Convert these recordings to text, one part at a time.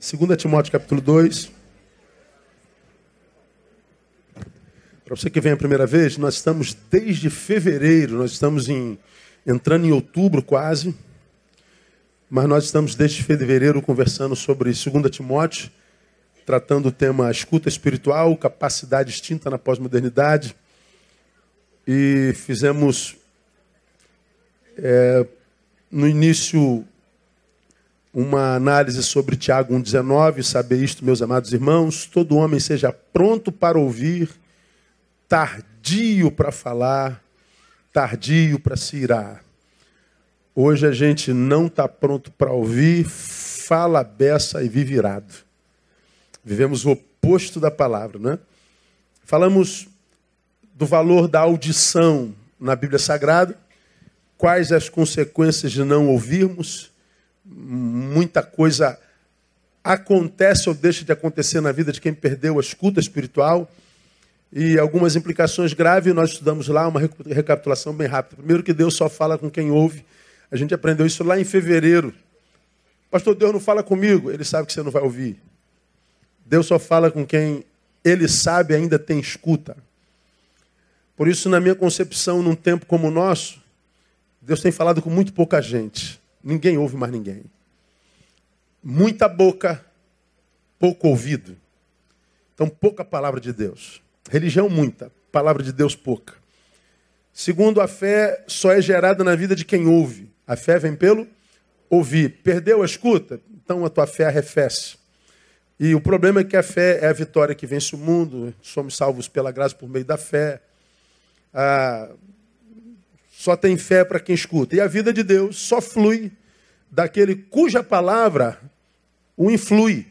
2 Timóteo capítulo 2. Para você que vem a primeira vez, nós estamos desde fevereiro, nós estamos em, entrando em outubro quase, mas nós estamos desde fevereiro conversando sobre 2 Timóteo, tratando o tema escuta espiritual, capacidade extinta na pós-modernidade. E fizemos é, no início uma análise sobre Tiago 1,19, saber isto, meus amados irmãos, todo homem seja pronto para ouvir, tardio para falar, tardio para se irar. Hoje a gente não está pronto para ouvir, fala beça e vive irado. Vivemos o oposto da palavra, né? Falamos do valor da audição na Bíblia Sagrada, quais as consequências de não ouvirmos, muita coisa acontece ou deixa de acontecer na vida de quem perdeu a escuta espiritual e algumas implicações graves. Nós estudamos lá uma recapitulação bem rápida. Primeiro, que Deus só fala com quem ouve. A gente aprendeu isso lá em fevereiro. Pastor, Deus não fala comigo. Ele sabe que você não vai ouvir. Deus só fala com quem ele sabe ainda tem escuta. Por isso, na minha concepção, num tempo como o nosso, Deus tem falado com muito pouca gente. Ninguém ouve mais ninguém. Muita boca, pouco ouvido. Então, pouca palavra de Deus. Religião, muita. Palavra de Deus, pouca. Segundo, a fé só é gerada na vida de quem ouve. A fé vem pelo ouvir. Perdeu a escuta? Então a tua fé arrefece. E o problema é que a fé é a vitória que vence o mundo. Somos salvos pela graça por meio da fé. Ah, só tem fé para quem escuta. E a vida de Deus só flui daquele cuja palavra o influi.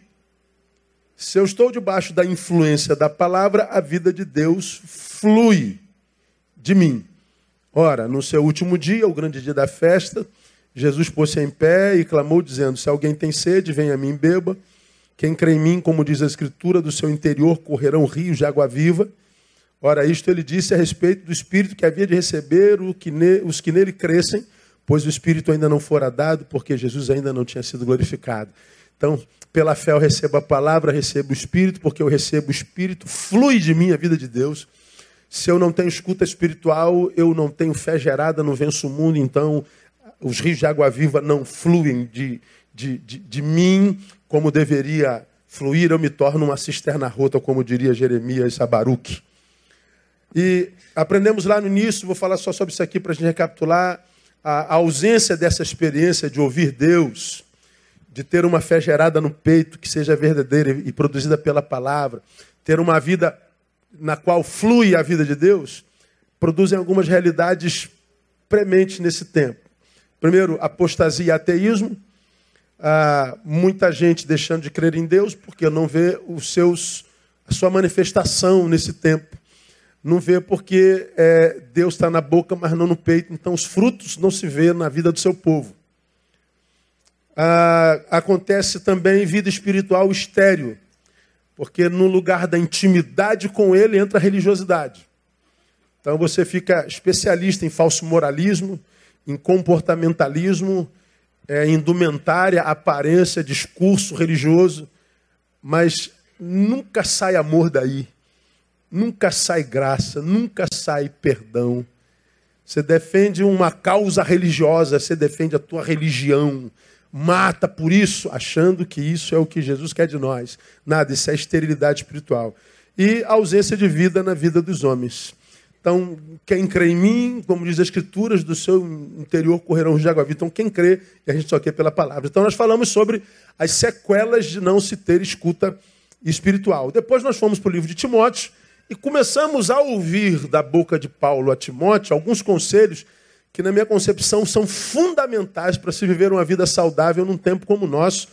Se eu estou debaixo da influência da palavra, a vida de Deus flui de mim. Ora, no seu último dia, o grande dia da festa, Jesus pôs-se em pé e clamou, dizendo: Se alguém tem sede, venha a mim beba. Quem crê em mim, como diz a Escritura, do seu interior correrão rios de água viva. Ora, isto ele disse a respeito do Espírito que havia de receber os que nele crescem, pois o Espírito ainda não fora dado, porque Jesus ainda não tinha sido glorificado. Então, pela fé eu recebo a palavra, recebo o Espírito, porque eu recebo o Espírito, flui de mim a vida de Deus. Se eu não tenho escuta espiritual, eu não tenho fé gerada, não venço o mundo, então os rios de água viva não fluem de, de, de, de mim como deveria fluir, eu me torno uma cisterna rota, como diria Jeremias Abaruque. E aprendemos lá no início, vou falar só sobre isso aqui para a gente recapitular, a, ausência dessa experiência de ouvir Deus, de ter uma fé gerada no peito que seja verdadeira e produzida pela palavra, ter uma vida na qual flui a vida de Deus, produzem algumas realidades prementes nesse tempo. Primeiro, apostasia e ateísmo. Ah, muita gente deixando de crer em Deus porque não vê os seus, a sua manifestação nesse tempo não vê porque é, Deus está na boca, mas não no peito. Então os frutos não se vê na vida do seu povo. Ah, acontece também vida espiritual estéreo, porque no lugar da intimidade com Ele entra a religiosidade. Então você fica especialista em falso moralismo, em comportamentalismo, é, indumentária, aparência, discurso religioso, mas nunca sai amor daí. Nunca sai graça, nunca sai perdão. Você defende uma causa religiosa, você defende a tua religião. Mata por isso, achando que isso é o que Jesus quer de nós. Nada, isso é esterilidade espiritual. E ausência de vida na vida dos homens. Então, quem crê em mim, como diz as Escrituras, do seu interior correrão os de água viva. Então, quem crê, e a gente só quer pela palavra. Então, nós falamos sobre as sequelas de não se ter escuta espiritual. Depois, nós fomos para o livro de Timóteo, e começamos a ouvir da boca de Paulo a Timóteo alguns conselhos que, na minha concepção, são fundamentais para se viver uma vida saudável num tempo como o nosso.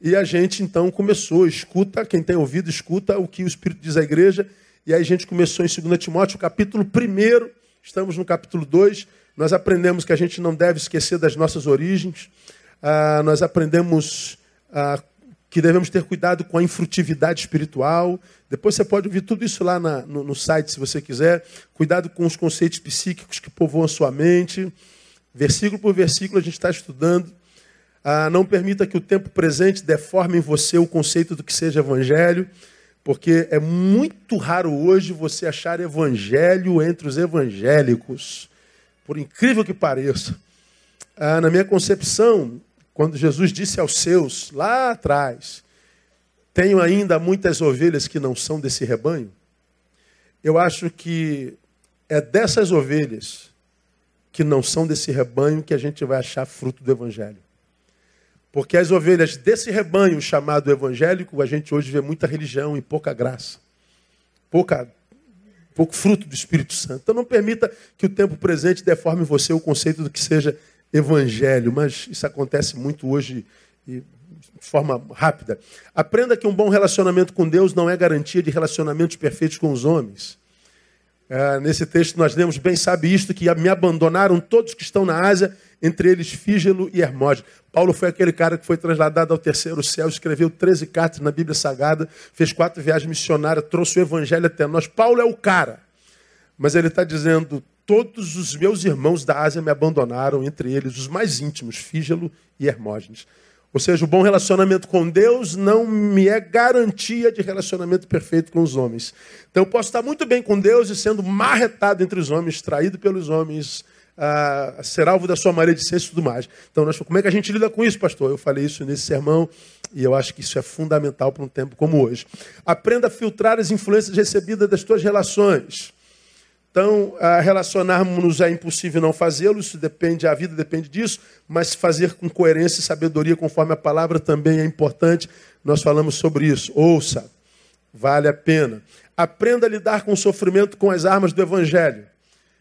E a gente então começou, escuta, quem tem ouvido, escuta o que o Espírito diz à igreja. E aí a gente começou em 2 Timóteo, capítulo 1, estamos no capítulo 2. Nós aprendemos que a gente não deve esquecer das nossas origens. Ah, nós aprendemos ah, que devemos ter cuidado com a infrutividade espiritual. Depois você pode ouvir tudo isso lá na, no, no, site, se você quiser. Cuidado com os conceitos psíquicos que povoam a sua mente. Versículo por versículo a gente está estudando. Ah, não permita que o tempo presente deforme em você o conceito do que seja evangelho, porque é muito raro hoje você achar evangelho entre os evangélicos, por incrível que pareça. Ah, na minha concepção, quando Jesus disse aos seus lá atrás: Tenho ainda muitas ovelhas que não são desse rebanho, eu acho que é dessas ovelhas que não são desse rebanho que a gente vai achar fruto do Evangelho. Porque as ovelhas desse rebanho chamado evangélico, a gente hoje vê muita religião e pouca graça. Pouca, pouco fruto do Espírito Santo. Então não permita que o tempo presente deforme em você o conceito do que seja evangelho. Mas isso acontece muito hoje de forma rápida. Aprenda que um bom relacionamento com Deus não é garantia de relacionamentos perfeitos com os homens. É, nesse texto nós lemos, bem sabe isto, que me abandonaram todos que estão na Ásia, entre eles Fígelo e Hermógenes. Paulo foi aquele cara que foi trasladado ao terceiro céu, escreveu 13 cartas na Bíblia Sagrada, fez quatro viagens missionárias, trouxe o evangelho até nós. Paulo é o cara. Mas ele está dizendo, todos os meus irmãos da Ásia me abandonaram, entre eles os mais íntimos, Fígelo e Hermógenes. Ou seja, o bom relacionamento com Deus não me é garantia de relacionamento perfeito com os homens. Então eu posso estar muito bem com Deus e sendo marretado entre os homens, traído pelos homens, a ser alvo da sua maledicência e tudo mais. Então, nós, como é que a gente lida com isso, pastor? Eu falei isso nesse sermão e eu acho que isso é fundamental para um tempo como hoje. Aprenda a filtrar as influências recebidas das tuas relações. Então, relacionarmos-nos é impossível não fazê-lo, isso depende, a vida depende disso, mas fazer com coerência e sabedoria, conforme a palavra, também é importante. Nós falamos sobre isso. Ouça, vale a pena. Aprenda a lidar com o sofrimento com as armas do Evangelho.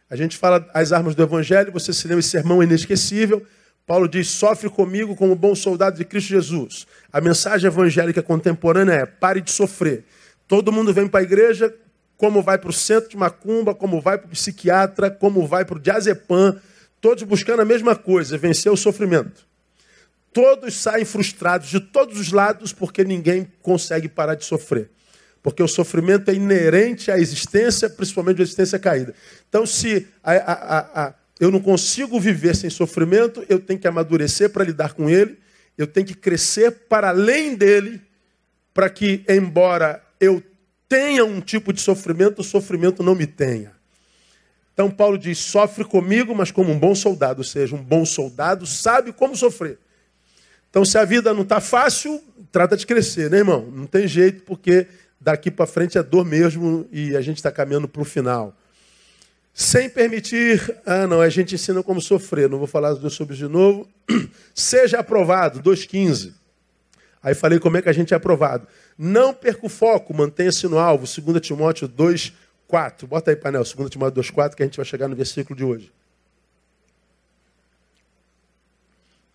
A gente fala as armas do Evangelho, você se lembra esse sermão inesquecível. Paulo diz: sofre comigo como bom soldado de Cristo Jesus. A mensagem evangélica contemporânea é: pare de sofrer. Todo mundo vem para a igreja como vai para o centro de macumba, como vai para o psiquiatra, como vai para o diazepam, todos buscando a mesma coisa, vencer o sofrimento. Todos saem frustrados de todos os lados porque ninguém consegue parar de sofrer. Porque o sofrimento é inerente à existência, principalmente à existência caída. Então, se a, a, a, eu não consigo viver sem sofrimento, eu tenho que amadurecer para lidar com ele, eu tenho que crescer para além dele, para que, embora eu tenha um tipo de sofrimento, o sofrimento não me tenha. Então Paulo diz: sofre comigo, mas como um bom soldado, ou seja, um bom soldado sabe como sofrer. Então, se a vida não está fácil, trata de crescer, né, irmão? Não tem jeito, porque daqui para frente é dor mesmo e a gente está caminhando para o final. Sem permitir, ah, não, a gente ensina como sofrer, não vou falar sobre isso de novo. Seja aprovado, 2,15. Aí falei como é que a gente é aprovado. Não perca o foco, mantenha-se no alvo. 2 Timóteo 2, 4. Bota aí, painel, 2 Timóteo 2, 4, que a gente vai chegar no versículo de hoje.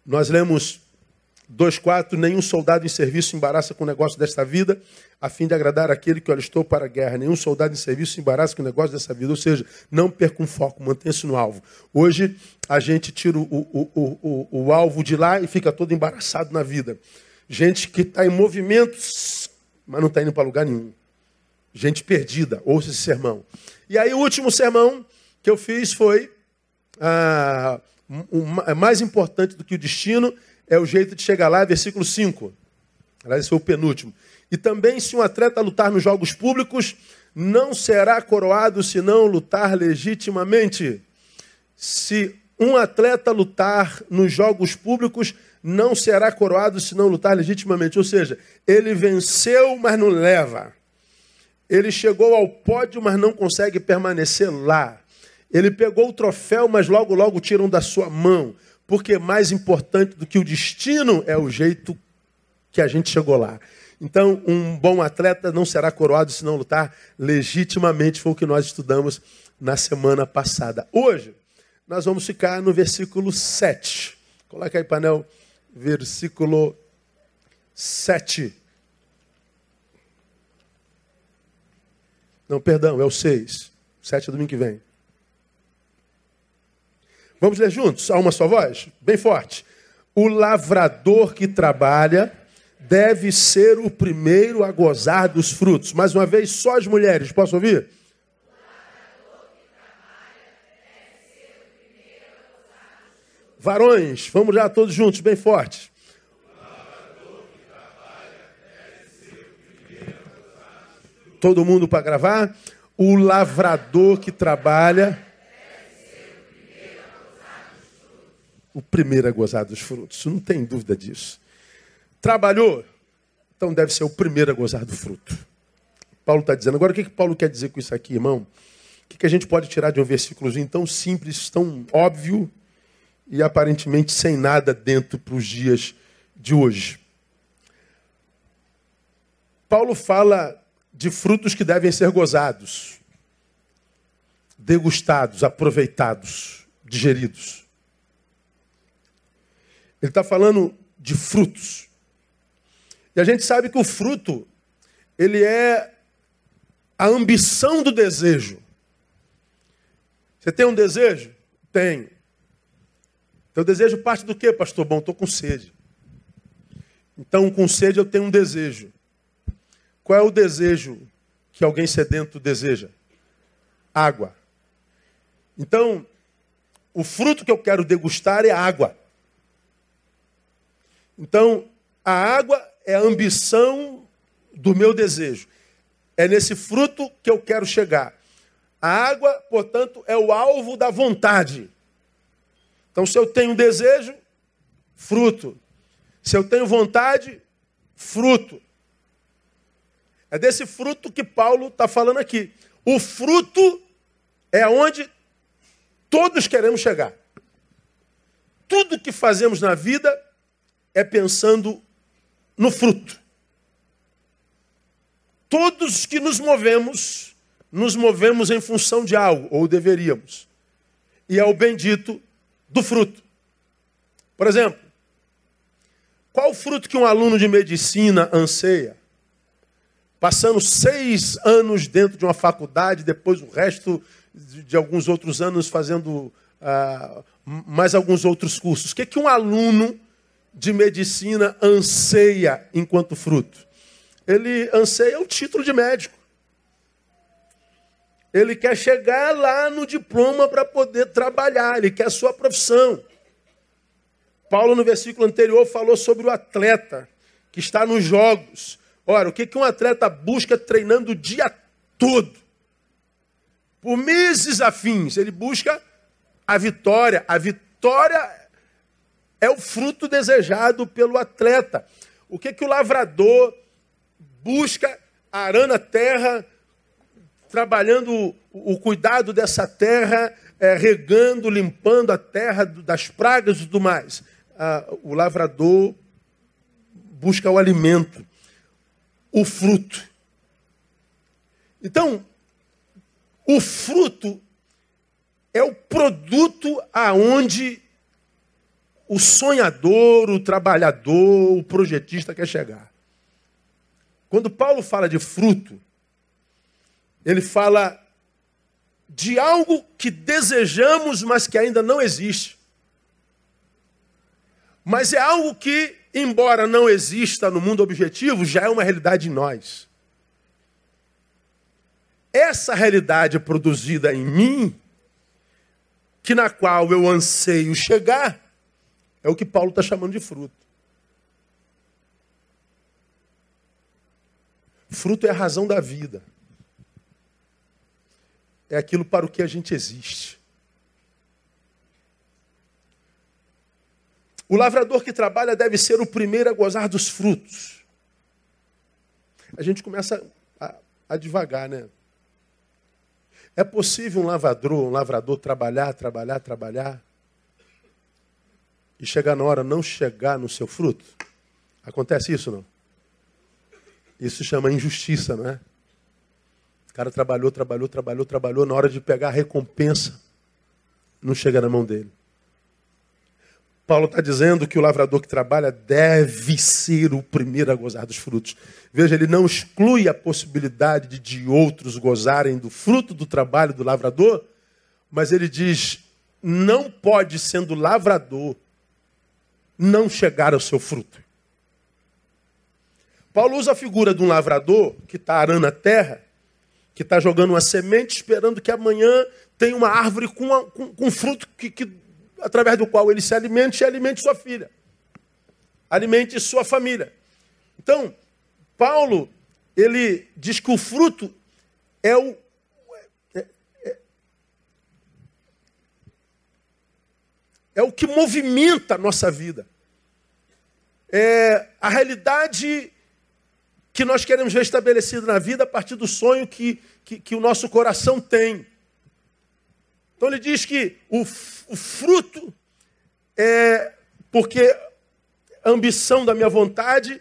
Nós lemos 2,4: Nenhum soldado em serviço embaraça com o negócio desta vida, a fim de agradar aquele que alistou para a guerra. Nenhum soldado em serviço embaraça com o negócio dessa vida. Ou seja, não perca um foco, mantenha-se no alvo. Hoje a gente tira o, o, o, o, o alvo de lá e fica todo embaraçado na vida. Gente que está em movimentos mas não está indo para lugar nenhum. Gente perdida, ouça esse sermão. E aí o último sermão que eu fiz foi ah, o mais importante do que o destino é o jeito de chegar lá, versículo 5. Aliás, esse foi o penúltimo. E também, se um atleta lutar nos jogos públicos, não será coroado se não lutar legitimamente. Se um atleta lutar nos jogos públicos, não será coroado se não lutar legitimamente. Ou seja, ele venceu, mas não leva. Ele chegou ao pódio, mas não consegue permanecer lá. Ele pegou o troféu, mas logo, logo tiram da sua mão. Porque mais importante do que o destino é o jeito que a gente chegou lá. Então, um bom atleta não será coroado se não lutar legitimamente. Foi o que nós estudamos na semana passada. Hoje, nós vamos ficar no versículo 7. Coloca aí, painel versículo 7. Não, perdão, é o 6. 7 é domingo que vem. Vamos ler juntos, a uma só voz? Bem forte. O lavrador que trabalha deve ser o primeiro a gozar dos frutos. Mais uma vez, só as mulheres, posso ouvir? Varões, vamos lá todos juntos, bem forte. Todo mundo para gravar? O lavrador que trabalha. O primeiro a gozar dos frutos, não tem dúvida disso. Trabalhou, então deve ser o primeiro a gozar do fruto. Paulo está dizendo. Agora, o que, que Paulo quer dizer com isso aqui, irmão? O que, que a gente pode tirar de um versículozinho tão simples, tão óbvio, e aparentemente sem nada dentro para os dias de hoje? Paulo fala de frutos que devem ser gozados, degustados, aproveitados, digeridos. Ele está falando de frutos. E a gente sabe que o fruto, ele é a ambição do desejo. Você tem um desejo? Tenho. Teu desejo parte do quê, pastor? Bom, estou com sede. Então, com sede eu tenho um desejo. Qual é o desejo que alguém sedento deseja? Água. Então, o fruto que eu quero degustar é água. Então, a água é a ambição do meu desejo. É nesse fruto que eu quero chegar. A água, portanto, é o alvo da vontade. Então, se eu tenho desejo, fruto. Se eu tenho vontade, fruto. É desse fruto que Paulo está falando aqui. O fruto é aonde todos queremos chegar. Tudo que fazemos na vida é pensando no fruto. Todos que nos movemos, nos movemos em função de algo, ou deveríamos. E é o bendito do fruto. Por exemplo, qual o fruto que um aluno de medicina anseia? Passando seis anos dentro de uma faculdade, depois o resto de alguns outros anos fazendo uh, mais alguns outros cursos. O que, que um aluno de medicina anseia enquanto fruto? Ele anseia o título de médico. Ele quer chegar lá no diploma para poder trabalhar, ele quer a sua profissão. Paulo, no versículo anterior, falou sobre o atleta que está nos jogos. Ora, o que, que um atleta busca treinando o dia todo? Por meses afins, ele busca a vitória. A vitória é o fruto desejado pelo atleta. O que, que o lavrador busca? Arando a terra, trabalhando o cuidado dessa terra, é, regando, limpando a terra das pragas e tudo mais. Ah, o lavrador busca o alimento, o fruto. Então, o fruto é o produto aonde o sonhador, o trabalhador, o projetista quer chegar. Quando Paulo fala de fruto, ele fala de algo que desejamos, mas que ainda não existe. Mas é algo que, embora não exista no mundo objetivo, já é uma realidade em nós. Essa realidade produzida em mim, que na qual eu anseio chegar, é o que Paulo está chamando de fruto. Fruto é a razão da vida. É aquilo para o que a gente existe. O lavrador que trabalha deve ser o primeiro a gozar dos frutos. A gente começa a, a devagar, né? É possível um lavrador, um lavrador trabalhar, trabalhar, trabalhar e chegar na hora não chegar no seu fruto? Acontece isso não? Isso chama injustiça, não é? O cara trabalhou, trabalhou, trabalhou, trabalhou, na hora de pegar a recompensa, não chega na mão dele. Paulo está dizendo que o lavrador que trabalha deve ser o primeiro a gozar dos frutos. Veja, ele não exclui a possibilidade de outros gozarem do fruto do trabalho do lavrador, mas ele diz: não pode, sendo lavrador, não chegar ao seu fruto. Paulo usa a figura de um lavrador que está arando a terra, que está jogando uma semente, esperando que amanhã tenha uma árvore com, uma, com, com fruto que, que, através do qual ele se alimente e alimente sua filha. Alimente sua família. Então, Paulo ele diz que o fruto é o. É, é, é o que movimenta a nossa vida. É a realidade que nós queremos ver estabelecida na vida a partir do sonho que, que, que o nosso coração tem. Então ele diz que o, o fruto é porque a ambição da minha vontade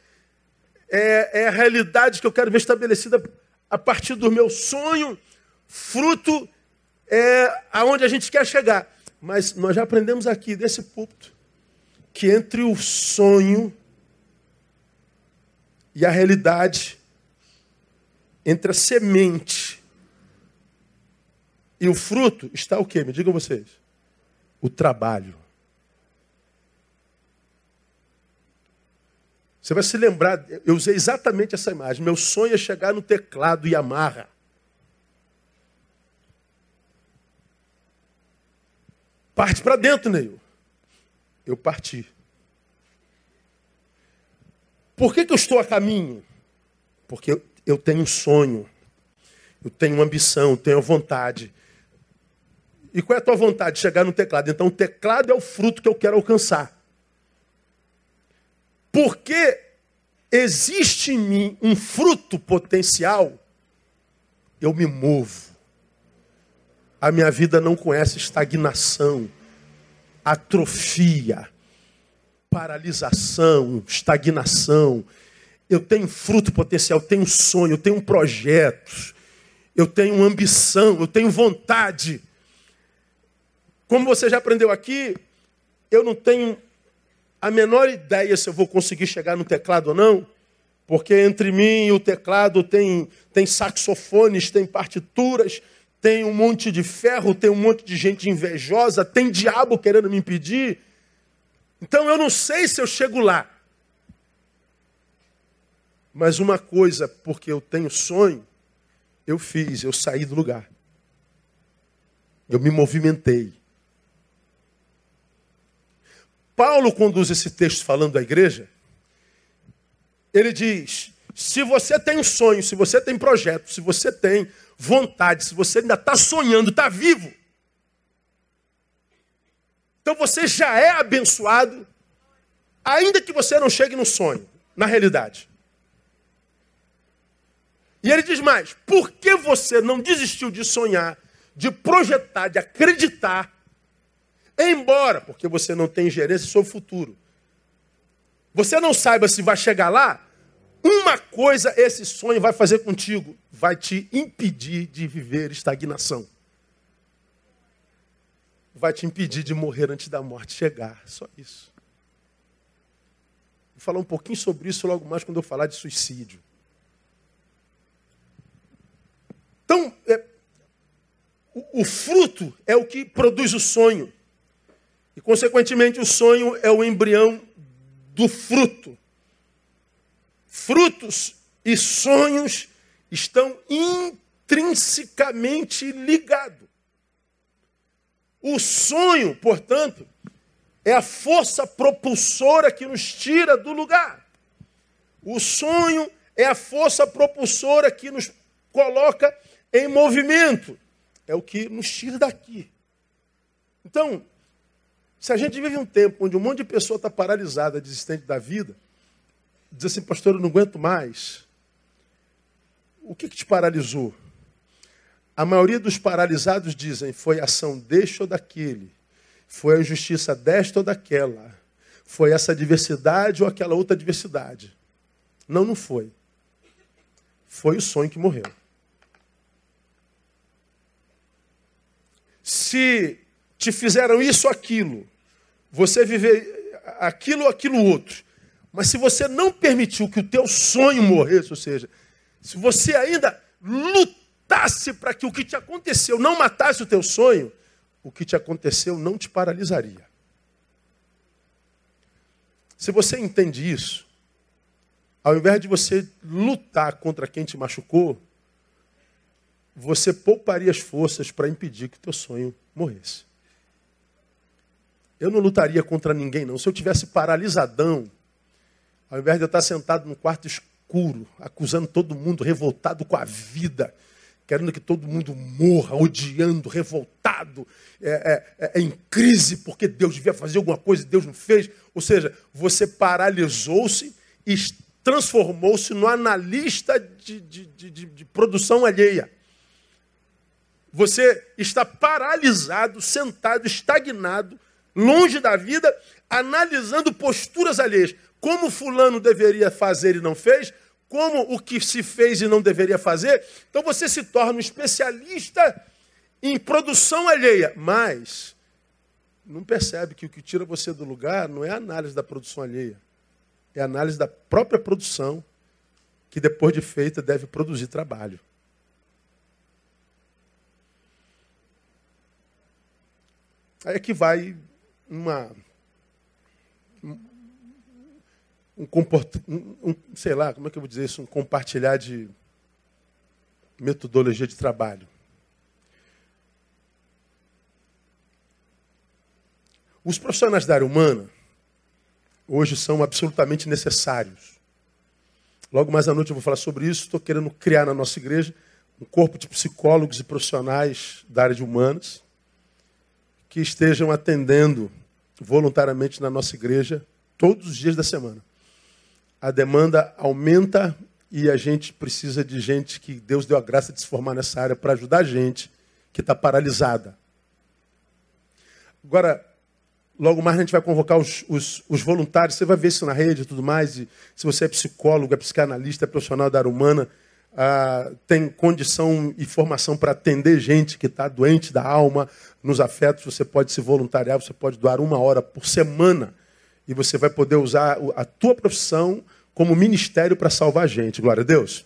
é, é, a realidade que eu quero ver estabelecida a partir do meu sonho. Fruto é aonde a gente quer chegar. Mas nós já aprendemos aqui desse púlpito que entre o sonho e a realidade, entre a semente e o fruto, está o quê? Me digam vocês. O trabalho. Você vai se lembrar, eu usei exatamente essa imagem. Meu sonho é chegar no teclado e amarra. Parte para dentro, Neil. Eu parti. Por que, que eu estou a caminho? Porque eu, eu tenho um sonho, eu tenho uma ambição, eu tenho vontade. E qual é a tua vontade? Chegar no teclado. Então, o teclado é o fruto que eu quero alcançar. Porque existe em mim um fruto potencial, eu me movo. A minha vida não conhece estagnação, atrofia paralisação, estagnação. Eu tenho fruto potencial, eu tenho sonho, eu tenho projetos, eu tenho ambição, eu tenho vontade. Como você já aprendeu aqui, eu não tenho a menor ideia se eu vou conseguir chegar no teclado ou não, porque entre mim e o teclado tem, tem saxofones, tem partituras, tem um monte de ferro, tem um monte de gente invejosa, tem diabo querendo me impedir. Então eu não sei se eu chego lá. Mas uma coisa, porque eu tenho sonho, eu fiz, eu saí do lugar. Eu me movimentei. Paulo conduz esse texto falando à igreja. Ele diz: se você tem um sonho, se você tem projeto, se você tem vontade, se você ainda está sonhando, está vivo, então você já é abençoado, ainda que você não chegue no sonho, na realidade. E ele diz mais: por que você não desistiu de sonhar, de projetar, de acreditar, embora, porque você não tem gerência sobre o futuro, você não saiba se vai chegar lá, uma coisa esse sonho vai fazer contigo: vai te impedir de viver estagnação vai te impedir de morrer antes da morte chegar. Só isso. Vou falar um pouquinho sobre isso logo mais quando eu falar de suicídio. Então, é, o, o fruto é o que produz o sonho. E, consequentemente, o sonho é o embrião do fruto. Frutos e sonhos estão intrinsecamente ligados. O sonho, portanto, é a força propulsora que nos tira do lugar. O sonho é a força propulsora que nos coloca em movimento. É o que nos tira daqui. Então, se a gente vive um tempo onde um monte de pessoa está paralisada, desistente da vida, diz assim, pastor, eu não aguento mais. O que, que te paralisou? A maioria dos paralisados dizem: foi ação deste ou daquele, foi a injustiça desta ou daquela, foi essa diversidade ou aquela outra diversidade. Não, não foi. Foi o sonho que morreu. Se te fizeram isso ou aquilo, você viver aquilo ou aquilo outro, mas se você não permitiu que o teu sonho morresse, ou seja, se você ainda luta lutasse para que o que te aconteceu não matasse o teu sonho, o que te aconteceu não te paralisaria. Se você entende isso, ao invés de você lutar contra quem te machucou, você pouparia as forças para impedir que teu sonho morresse. Eu não lutaria contra ninguém, não. Se eu tivesse paralisadão, ao invés de eu estar sentado no quarto Epicuro, acusando todo mundo, revoltado com a vida, querendo que todo mundo morra, odiando, revoltado, é, é, é, em crise porque Deus devia fazer alguma coisa e Deus não fez. Ou seja, você paralisou-se e transformou-se no analista de, de, de, de produção alheia. Você está paralisado, sentado, estagnado, longe da vida, analisando posturas alheias. Como fulano deveria fazer e não fez, como o que se fez e não deveria fazer. Então você se torna um especialista em produção alheia, mas não percebe que o que tira você do lugar não é a análise da produção alheia, é a análise da própria produção, que depois de feita deve produzir trabalho. Aí é que vai uma um, um, um, sei lá, como é que eu vou dizer isso, um compartilhar de metodologia de trabalho. Os profissionais da área humana hoje são absolutamente necessários. Logo mais à noite eu vou falar sobre isso. Estou querendo criar na nossa igreja um corpo de psicólogos e profissionais da área de humanas que estejam atendendo voluntariamente na nossa igreja todos os dias da semana. A demanda aumenta e a gente precisa de gente que Deus deu a graça de se formar nessa área para ajudar a gente que está paralisada. Agora, Logo mais a gente vai convocar os, os, os, voluntários, você vai ver isso na rede e tudo mais. E se você é psicólogo, é psicanalista, é profissional da área humana, ah, tem condição e formação para atender gente que está doente da alma, nos afetos, você pode se voluntariar, você pode doar uma hora por semana. E você vai poder usar a tua profissão como ministério para salvar gente. Glória a Deus.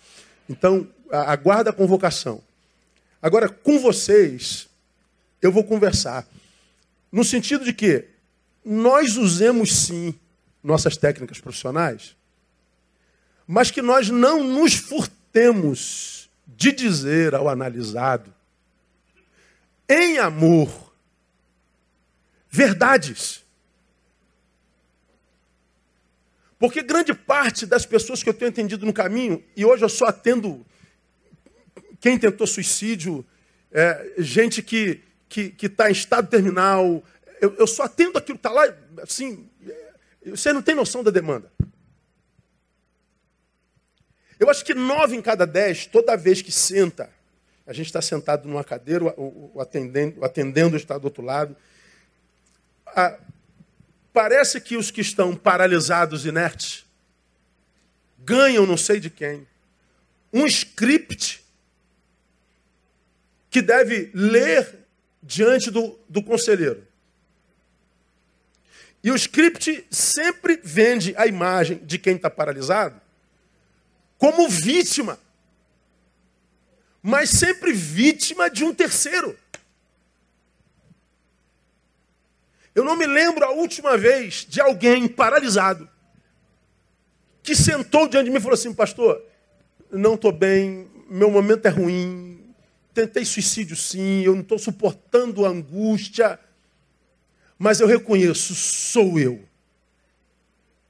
Então, aguarda a convocação. Agora, com vocês, eu vou conversar. No sentido de que nós usemos sim nossas técnicas profissionais, mas que nós não nos furtemos de dizer ao analisado, em amor, verdades. Porque grande parte das pessoas que eu tenho entendido no caminho, e hoje eu só atendo quem tentou suicídio, é, gente que está em estado terminal, eu, eu só atendo aquilo que está lá, assim, você não tem noção da demanda. Eu acho que nove em cada dez, toda vez que senta, a gente está sentado numa cadeira, o, o, atendendo, o atendendo está do outro lado. Ah, parece que os que estão paralisados, inertes, ganham não sei de quem. Um script que deve ler diante do, do conselheiro. E o script sempre vende a imagem de quem está paralisado como vítima, mas sempre vítima de um terceiro. Eu não me lembro a última vez de alguém paralisado que sentou diante de mim e falou assim: Pastor, não estou bem, meu momento é ruim, tentei suicídio sim, eu não estou suportando a angústia mas eu reconheço, sou eu.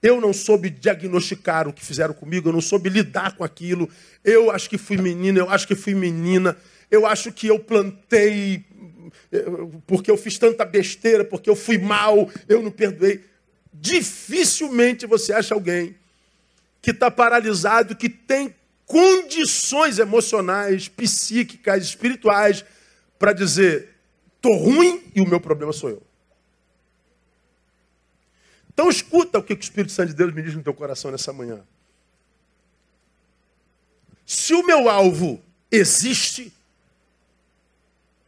Eu não soube diagnosticar o que fizeram comigo, eu não soube lidar com aquilo. Eu acho que fui menina, eu acho que fui menina. Eu acho que eu plantei porque eu fiz tanta besteira, porque eu fui mal, eu não perdoei. Dificilmente você acha alguém que está paralisado, que tem condições emocionais, psíquicas, espirituais, para dizer: estou ruim e o meu problema sou eu. Então escuta o que o Espírito Santo de Deus me diz no teu coração nessa manhã. Se o meu alvo existe,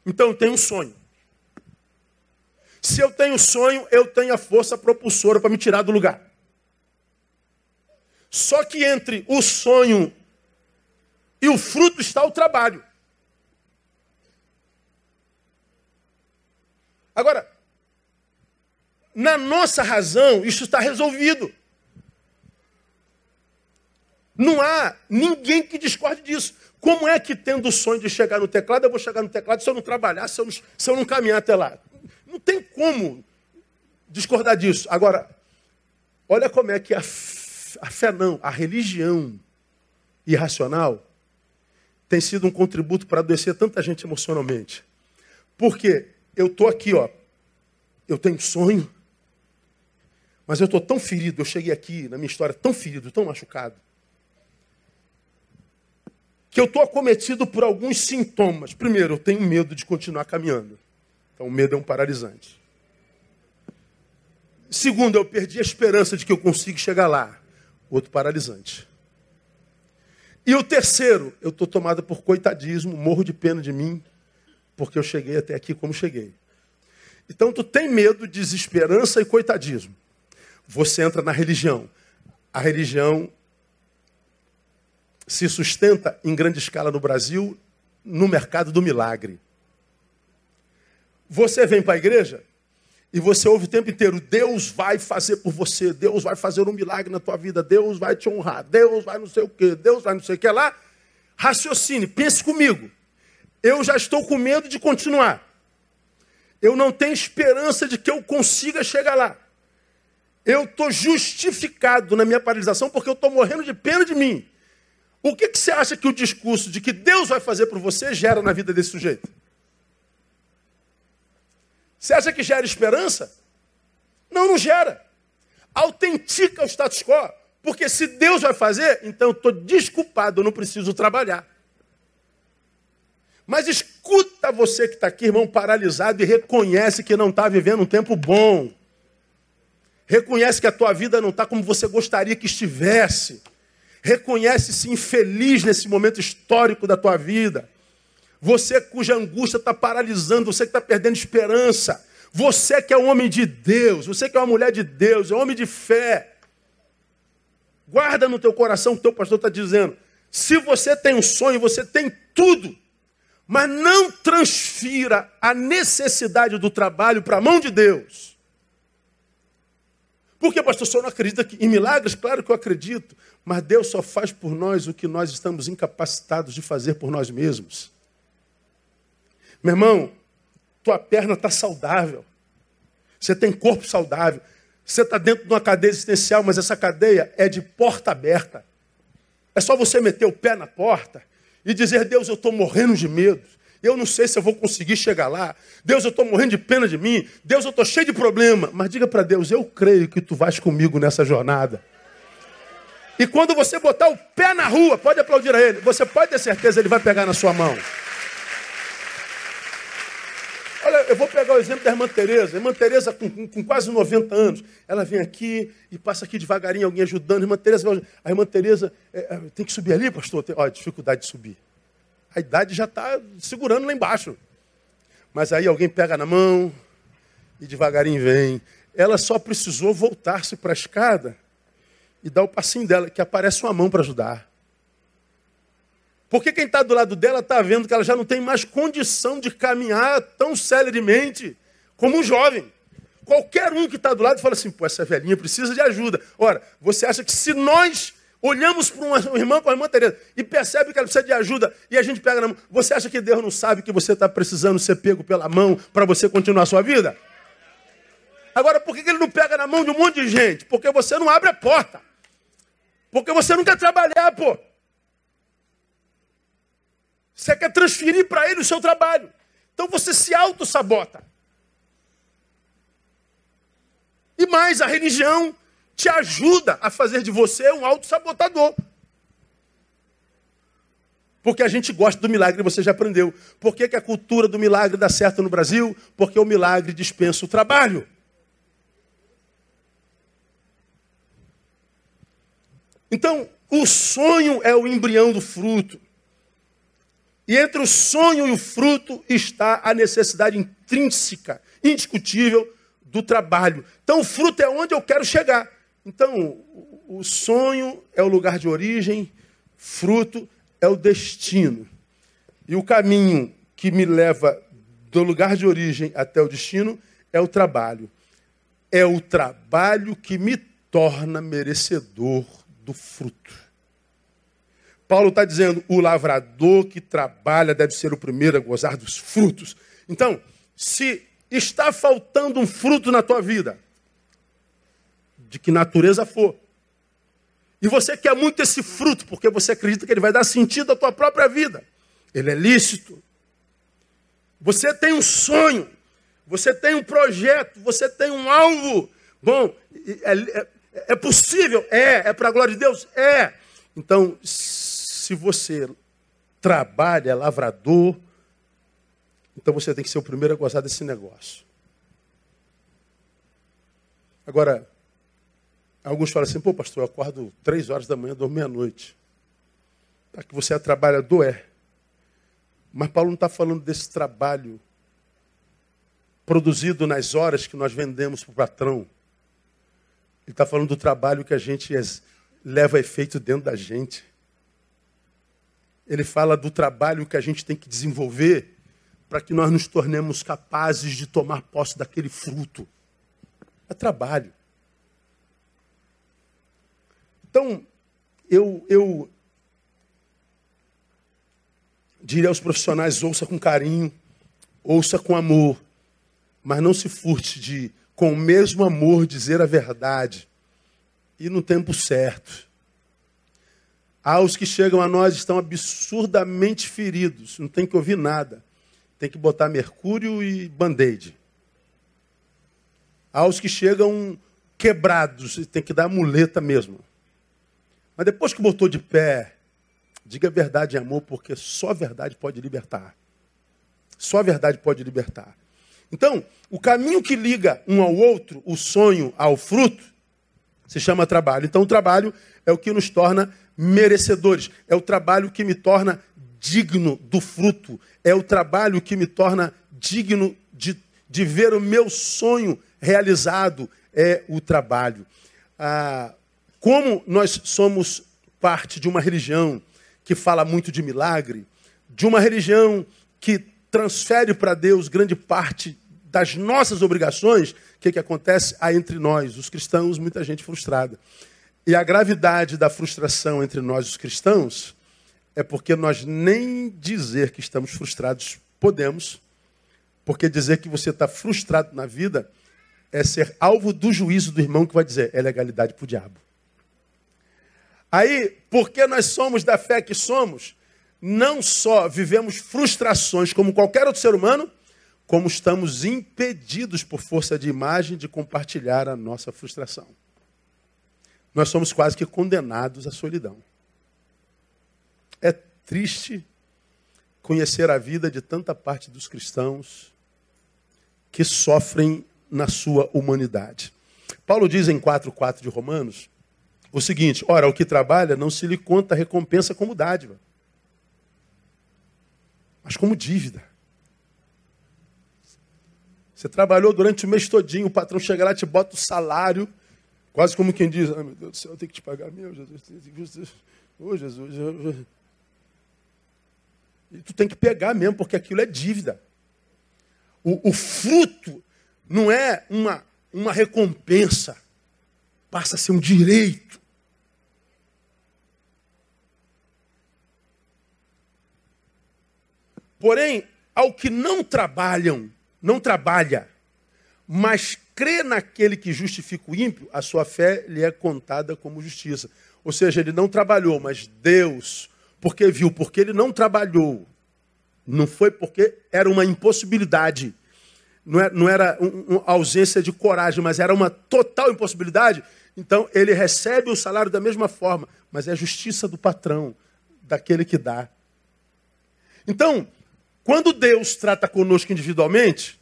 então eu tenho um sonho. Se eu tenho sonho, eu tenho a força propulsora para me tirar do lugar. Só que entre o sonho e o fruto está o trabalho. Agora, na nossa razão, isso está resolvido. Não há ninguém que discorde disso. Como é que, tendo o sonho de chegar no teclado, eu vou chegar no teclado se eu não trabalhar, se eu não, se eu não caminhar até lá? Não tem como discordar disso. Agora, olha como é que a, a fé não, a religião irracional tem sido um contributo para adoecer tanta gente emocionalmente. Porque eu estou aqui, ó, eu tenho um sonho, mas eu estou tão ferido, eu cheguei aqui na minha história tão ferido, tão machucado, que eu estou acometido por alguns sintomas. Primeiro, eu tenho medo de continuar caminhando. Então, o medo é um paralisante. Segundo, eu perdi a esperança de que eu consiga chegar lá. Outro paralisante. E o terceiro, eu estou tomado por coitadismo, morro de pena de mim, porque eu cheguei até aqui como cheguei. Então, tu tem medo, desesperança e coitadismo. Você entra na religião. A religião se sustenta em grande escala no Brasil no mercado do milagre. Você vem para a igreja e você ouve o tempo inteiro: Deus vai fazer por você, Deus vai fazer um milagre na tua vida, Deus vai te honrar, Deus vai não sei o quê, Deus vai não sei o que lá. Raciocine, pense comigo. Eu já estou com medo de continuar. Eu não tenho esperança de que eu consiga chegar lá. Eu estou justificado na minha paralisação porque eu estou morrendo de pena de mim. O que, que você acha que o discurso de que Deus vai fazer por você gera na vida desse sujeito? Você acha que gera esperança? Não, não gera. Autentica o status quo. Porque se Deus vai fazer, então eu estou desculpado, eu não preciso trabalhar. Mas escuta você que está aqui, irmão, paralisado, e reconhece que não está vivendo um tempo bom. Reconhece que a tua vida não está como você gostaria que estivesse. Reconhece-se infeliz nesse momento histórico da tua vida. Você cuja angústia está paralisando, você que está perdendo esperança. Você que é um homem de Deus, você que é uma mulher de Deus, é um homem de fé. Guarda no teu coração o que teu pastor está dizendo. Se você tem um sonho, você tem tudo. Mas não transfira a necessidade do trabalho para a mão de Deus. Porque, pastor, o senhor não acredita em milagres? Claro que eu acredito. Mas Deus só faz por nós o que nós estamos incapacitados de fazer por nós mesmos. Meu irmão, tua perna está saudável. Você tem corpo saudável. Você está dentro de uma cadeia existencial, mas essa cadeia é de porta aberta. É só você meter o pé na porta e dizer: Deus, eu estou morrendo de medo. Eu não sei se eu vou conseguir chegar lá. Deus, eu estou morrendo de pena de mim. Deus, eu estou cheio de problema. Mas diga para Deus: eu creio que tu vais comigo nessa jornada. E quando você botar o pé na rua, pode aplaudir a ele. Você pode ter certeza, ele vai pegar na sua mão. Olha, eu vou pegar o exemplo da irmã Tereza. Irmã Tereza, com, com, com, quase 90 anos, ela vem aqui e passa aqui devagarinho, alguém ajudando. A irmã Tereza, a irmã Tereza é, é, tem que subir ali, pastor? Tem, olha, dificuldade de subir. A idade já está segurando lá embaixo. Mas aí alguém pega na mão e devagarinho vem. Ela só precisou voltar-se para a escada e dar o passinho dela, que aparece uma mão para ajudar. Porque quem está do lado dela está vendo que ela já não tem mais condição de caminhar tão celeremente como um jovem. Qualquer um que está do lado fala assim, pô, essa velhinha precisa de ajuda. Ora, você acha que se nós olhamos para uma irmã com a irmã Tereza e percebe que ela precisa de ajuda e a gente pega na mão, você acha que Deus não sabe que você está precisando ser pego pela mão para você continuar a sua vida? Agora, por que ele não pega na mão de um monte de gente? Porque você não abre a porta. Porque você não quer trabalhar, pô. Você quer transferir para ele o seu trabalho. Então você se auto-sabota. E mais, a religião te ajuda a fazer de você um auto-sabotador. Porque a gente gosta do milagre, você já aprendeu. Por que, que a cultura do milagre dá certo no Brasil? Porque o milagre dispensa o trabalho. Então, o sonho é o embrião do fruto. E entre o sonho e o fruto está a necessidade intrínseca, indiscutível, do trabalho. Então, o fruto é onde eu quero chegar. Então, o sonho é o lugar de origem, fruto é o destino. E o caminho que me leva do lugar de origem até o destino é o trabalho. É o trabalho que me torna merecedor do fruto. Paulo está dizendo: o lavrador que trabalha deve ser o primeiro a gozar dos frutos. Então, se está faltando um fruto na tua vida, de que natureza for, E você quer muito esse fruto, porque você acredita que ele vai dar sentido à tua própria vida. Ele é lícito. Você tem um sonho, você tem um projeto, você tem um alvo. Bom, é, é, é possível? É. É para a glória de Deus? É. Então, se você trabalha, é lavrador, então você tem que ser o primeiro a gozar desse negócio. Agora, alguns falam assim, pô, pastor, eu acordo três horas da manhã, dormo meia-noite. Tá, que você é trabalhador, é. Mas Paulo não está falando desse trabalho produzido nas horas que nós vendemos para o patrão. Ele está falando do trabalho que a gente leva efeito dentro da gente. Ele fala do trabalho que a gente tem que desenvolver para que nós nos tornemos capazes de tomar posse daquele fruto. É trabalho. Então, eu, eu diria aos profissionais: ouça com carinho, ouça com amor, mas não se furte de, com o mesmo amor, dizer a verdade e no tempo certo. Há os que chegam a nós estão absurdamente feridos, não tem que ouvir nada, tem que botar mercúrio e band-aid. Há os que chegam quebrados, tem que dar muleta mesmo. Mas depois que botou de pé, diga a verdade em amor, porque só a verdade pode libertar. Só a verdade pode libertar. Então, o caminho que liga um ao outro, o sonho ao fruto, se chama trabalho. Então, o trabalho é o que nos torna merecedores. É o trabalho que me torna digno do fruto. É o trabalho que me torna digno de, de ver o meu sonho realizado. É o trabalho. Ah, como nós somos parte de uma religião que fala muito de milagre, de uma religião que transfere para Deus grande parte das nossas obrigações, o que, que acontece? Há entre nós, os cristãos, muita gente frustrada. E a gravidade da frustração entre nós, os cristãos, é porque nós nem dizer que estamos frustrados podemos, porque dizer que você está frustrado na vida é ser alvo do juízo do irmão que vai dizer é legalidade para o diabo. Aí, porque nós somos da fé que somos, não só vivemos frustrações como qualquer outro ser humano, como estamos impedidos por força de imagem de compartilhar a nossa frustração. Nós somos quase que condenados à solidão. É triste conhecer a vida de tanta parte dos cristãos que sofrem na sua humanidade. Paulo diz em 4:4 de Romanos o seguinte: ora, o que trabalha não se lhe conta a recompensa como dádiva, mas como dívida. Você trabalhou durante o mês todinho, o patrão chega lá, te bota o salário, quase como quem diz, ah, meu Deus do céu, eu tenho que te pagar, meu Jesus, oh, Jesus. E tu tem que pegar mesmo, porque aquilo é dívida. O, o fruto não é uma, uma recompensa passa a ser um direito. Porém, ao que não trabalham, não trabalha, mas crê naquele que justifica o ímpio, a sua fé lhe é contada como justiça. Ou seja, ele não trabalhou, mas Deus, porque viu, porque ele não trabalhou, não foi porque era uma impossibilidade não era, não era ausência de coragem, mas era uma total impossibilidade, então ele recebe o salário da mesma forma, mas é a justiça do patrão, daquele que dá. Então, quando Deus trata conosco individualmente,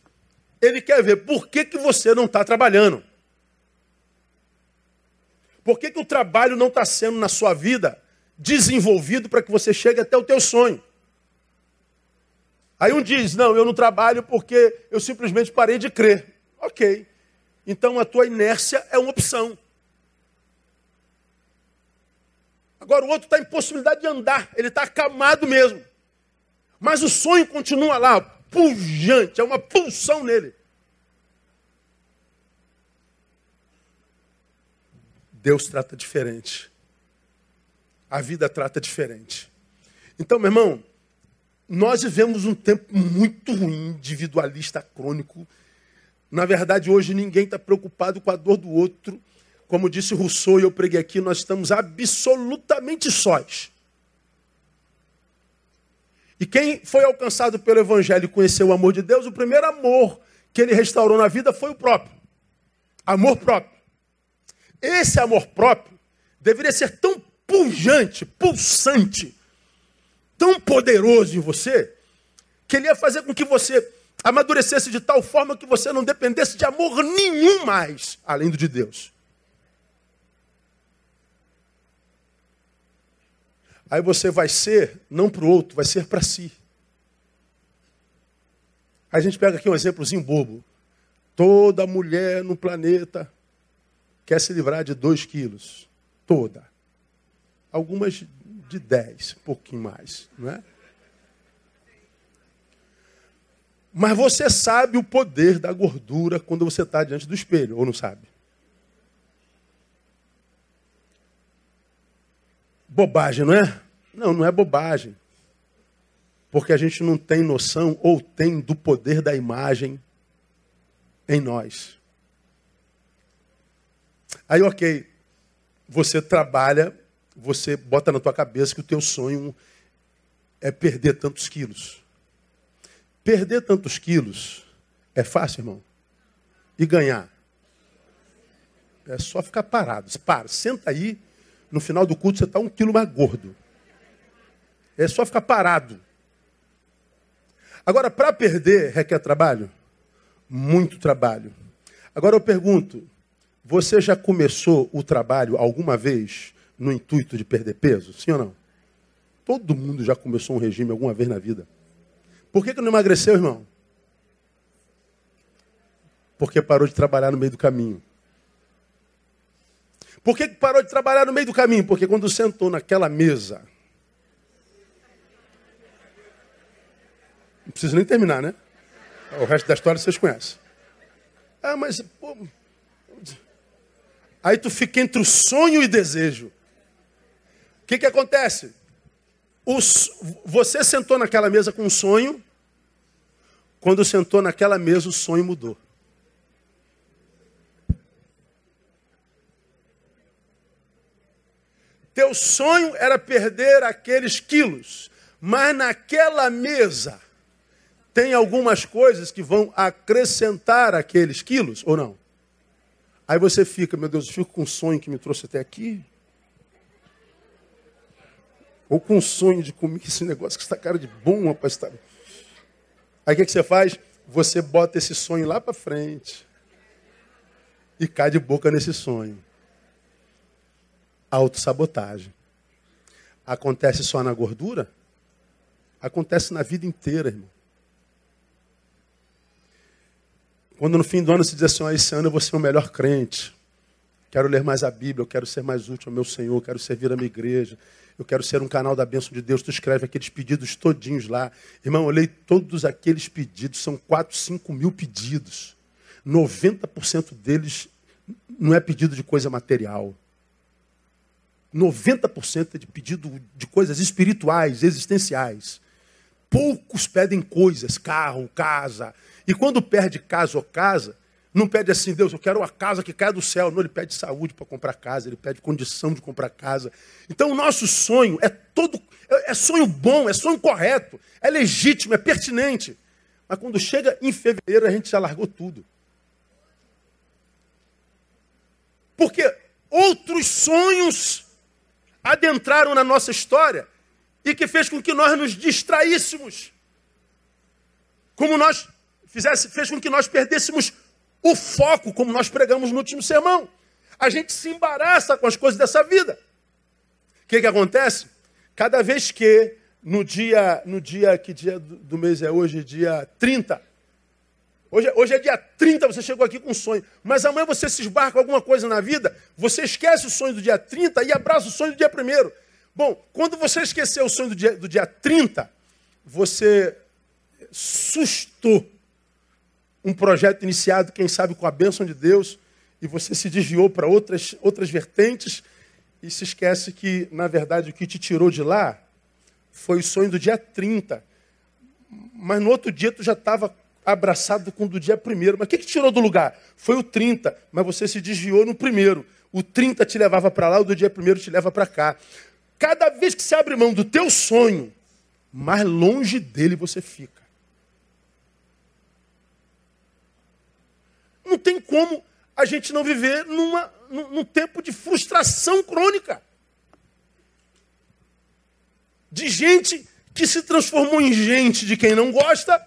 ele quer ver por que, que você não está trabalhando. Por que, que o trabalho não está sendo na sua vida desenvolvido para que você chegue até o teu sonho? Aí um diz: Não, eu não trabalho porque eu simplesmente parei de crer. Ok. Então a tua inércia é uma opção. Agora o outro está em possibilidade de andar, ele está acamado mesmo. Mas o sonho continua lá, pujante, é uma pulsão nele. Deus trata diferente. A vida trata diferente. Então, meu irmão, nós vivemos um tempo muito ruim, individualista, crônico. Na verdade, hoje ninguém está preocupado com a dor do outro. Como disse Rousseau e eu preguei aqui, nós estamos absolutamente sós. E quem foi alcançado pelo Evangelho e conheceu o amor de Deus, o primeiro amor que ele restaurou na vida foi o próprio. Amor próprio. Esse amor próprio deveria ser tão pujante, pulsante, tão poderoso em você, que ele ia fazer com que você amadurecesse de tal forma que você não dependesse de amor nenhum mais, além do de Deus. Aí você vai ser, não para o outro, vai ser para si. A gente pega aqui um exemplozinho bobo. Toda mulher no planeta quer se livrar de dois quilos. Toda. Algumas de dez, um pouquinho mais, não é? Mas você sabe o poder da gordura quando você está diante do espelho, ou não sabe? Bobagem, não é? Não, não é bobagem. Porque a gente não tem noção ou tem do poder da imagem em nós. Aí, ok, você trabalha, você bota na tua cabeça que o teu sonho é perder tantos quilos. Perder tantos quilos é fácil, irmão? E ganhar? É só ficar parado. Para, senta aí. No final do culto você está um quilo mais gordo. É só ficar parado. Agora, para perder, requer trabalho? Muito trabalho. Agora eu pergunto: você já começou o trabalho alguma vez no intuito de perder peso? Sim ou não? Todo mundo já começou um regime alguma vez na vida. Por que, que não emagreceu, irmão? Porque parou de trabalhar no meio do caminho. Por que, que parou de trabalhar no meio do caminho? Porque quando sentou naquela mesa, não preciso nem terminar, né? O resto da história vocês conhecem. Ah, mas pô... aí tu fica entre o sonho e desejo. O que, que acontece? Os... Você sentou naquela mesa com um sonho, quando sentou naquela mesa, o sonho mudou. Teu sonho era perder aqueles quilos, mas naquela mesa tem algumas coisas que vão acrescentar aqueles quilos ou não? Aí você fica, meu Deus, eu fico com um sonho que me trouxe até aqui. Ou com sonho de comer esse negócio que está cara de bom, rapaz. Tá... Aí o que, que você faz? Você bota esse sonho lá para frente e cai de boca nesse sonho. Autossabotagem. Acontece só na gordura? Acontece na vida inteira, irmão. Quando no fim do ano se diz assim, oh, esse ano eu vou ser o melhor crente. Quero ler mais a Bíblia, eu quero ser mais útil ao meu Senhor, quero servir a minha igreja, eu quero ser um canal da bênção de Deus. Tu escreve aqueles pedidos todinhos lá. Irmão, eu leio todos aqueles pedidos, são 4, 5 mil pedidos. 90% deles não é pedido de coisa material. 90% é de pedido de coisas espirituais, existenciais. Poucos pedem coisas, carro, casa. E quando perde casa ou casa, não pede assim, Deus, eu quero uma casa que caia do céu. Não, ele pede saúde para comprar casa, ele pede condição de comprar casa. Então o nosso sonho é todo, é, sonho bom, é sonho correto, é legítimo, é pertinente. Mas quando chega em fevereiro, a gente já largou tudo. Porque outros sonhos adentraram na nossa história e que fez com que nós nos distraíssemos. Como nós fizesse, fez com que nós perdêssemos o foco, como nós pregamos no último sermão. A gente se embaraça com as coisas dessa vida. O que, que acontece? Cada vez que no dia, no dia, que dia do mês é hoje? Dia 30. Hoje, hoje é dia 30, você chegou aqui com um sonho. Mas amanhã você se esbarca com alguma coisa na vida, você esquece o sonho do dia 30 e abraça o sonho do dia 1 Bom, quando você esqueceu o sonho do dia, do dia 30, você sustou um projeto iniciado, quem sabe, com a bênção de Deus, e você se desviou para outras, outras vertentes e se esquece que, na verdade, o que te tirou de lá foi o sonho do dia 30. Mas no outro dia tu já estava abraçado com o do dia primeiro. Mas o que, que tirou do lugar? Foi o 30, mas você se desviou no primeiro. o 30 te levava para lá, o do dia primeiro te leva para cá. Cada vez que você abre mão do teu sonho, mais longe dele você fica. Não tem como a gente não viver numa, num, num tempo de frustração crônica. De gente que se transformou em gente de quem não gosta,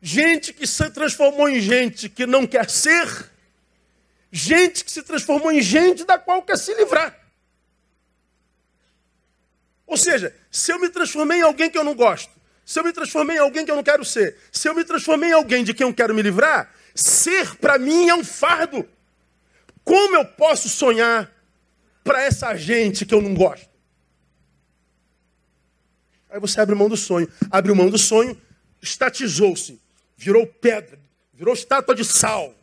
gente que se transformou em gente que não quer ser, gente que se transformou em gente da qual quer se livrar. Ou seja, se eu me transformei em alguém que eu não gosto, se eu me transformei em alguém que eu não quero ser, se eu me transformei em alguém de quem eu quero me livrar, ser para mim é um fardo. Como eu posso sonhar para essa gente que eu não gosto? Aí você abre mão do sonho. Abriu mão do sonho, estatizou-se, virou pedra, virou estátua de sal.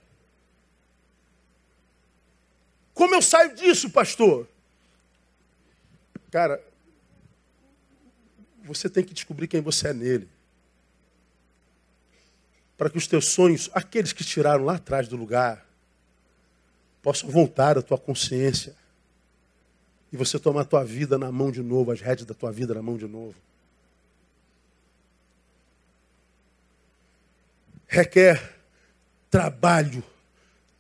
Como eu saio disso, pastor? Cara, você tem que descobrir quem você é nele. Para que os teus sonhos, aqueles que tiraram lá atrás do lugar, possam voltar à tua consciência. E você tomar a tua vida na mão de novo, as rédeas da tua vida na mão de novo. requer trabalho,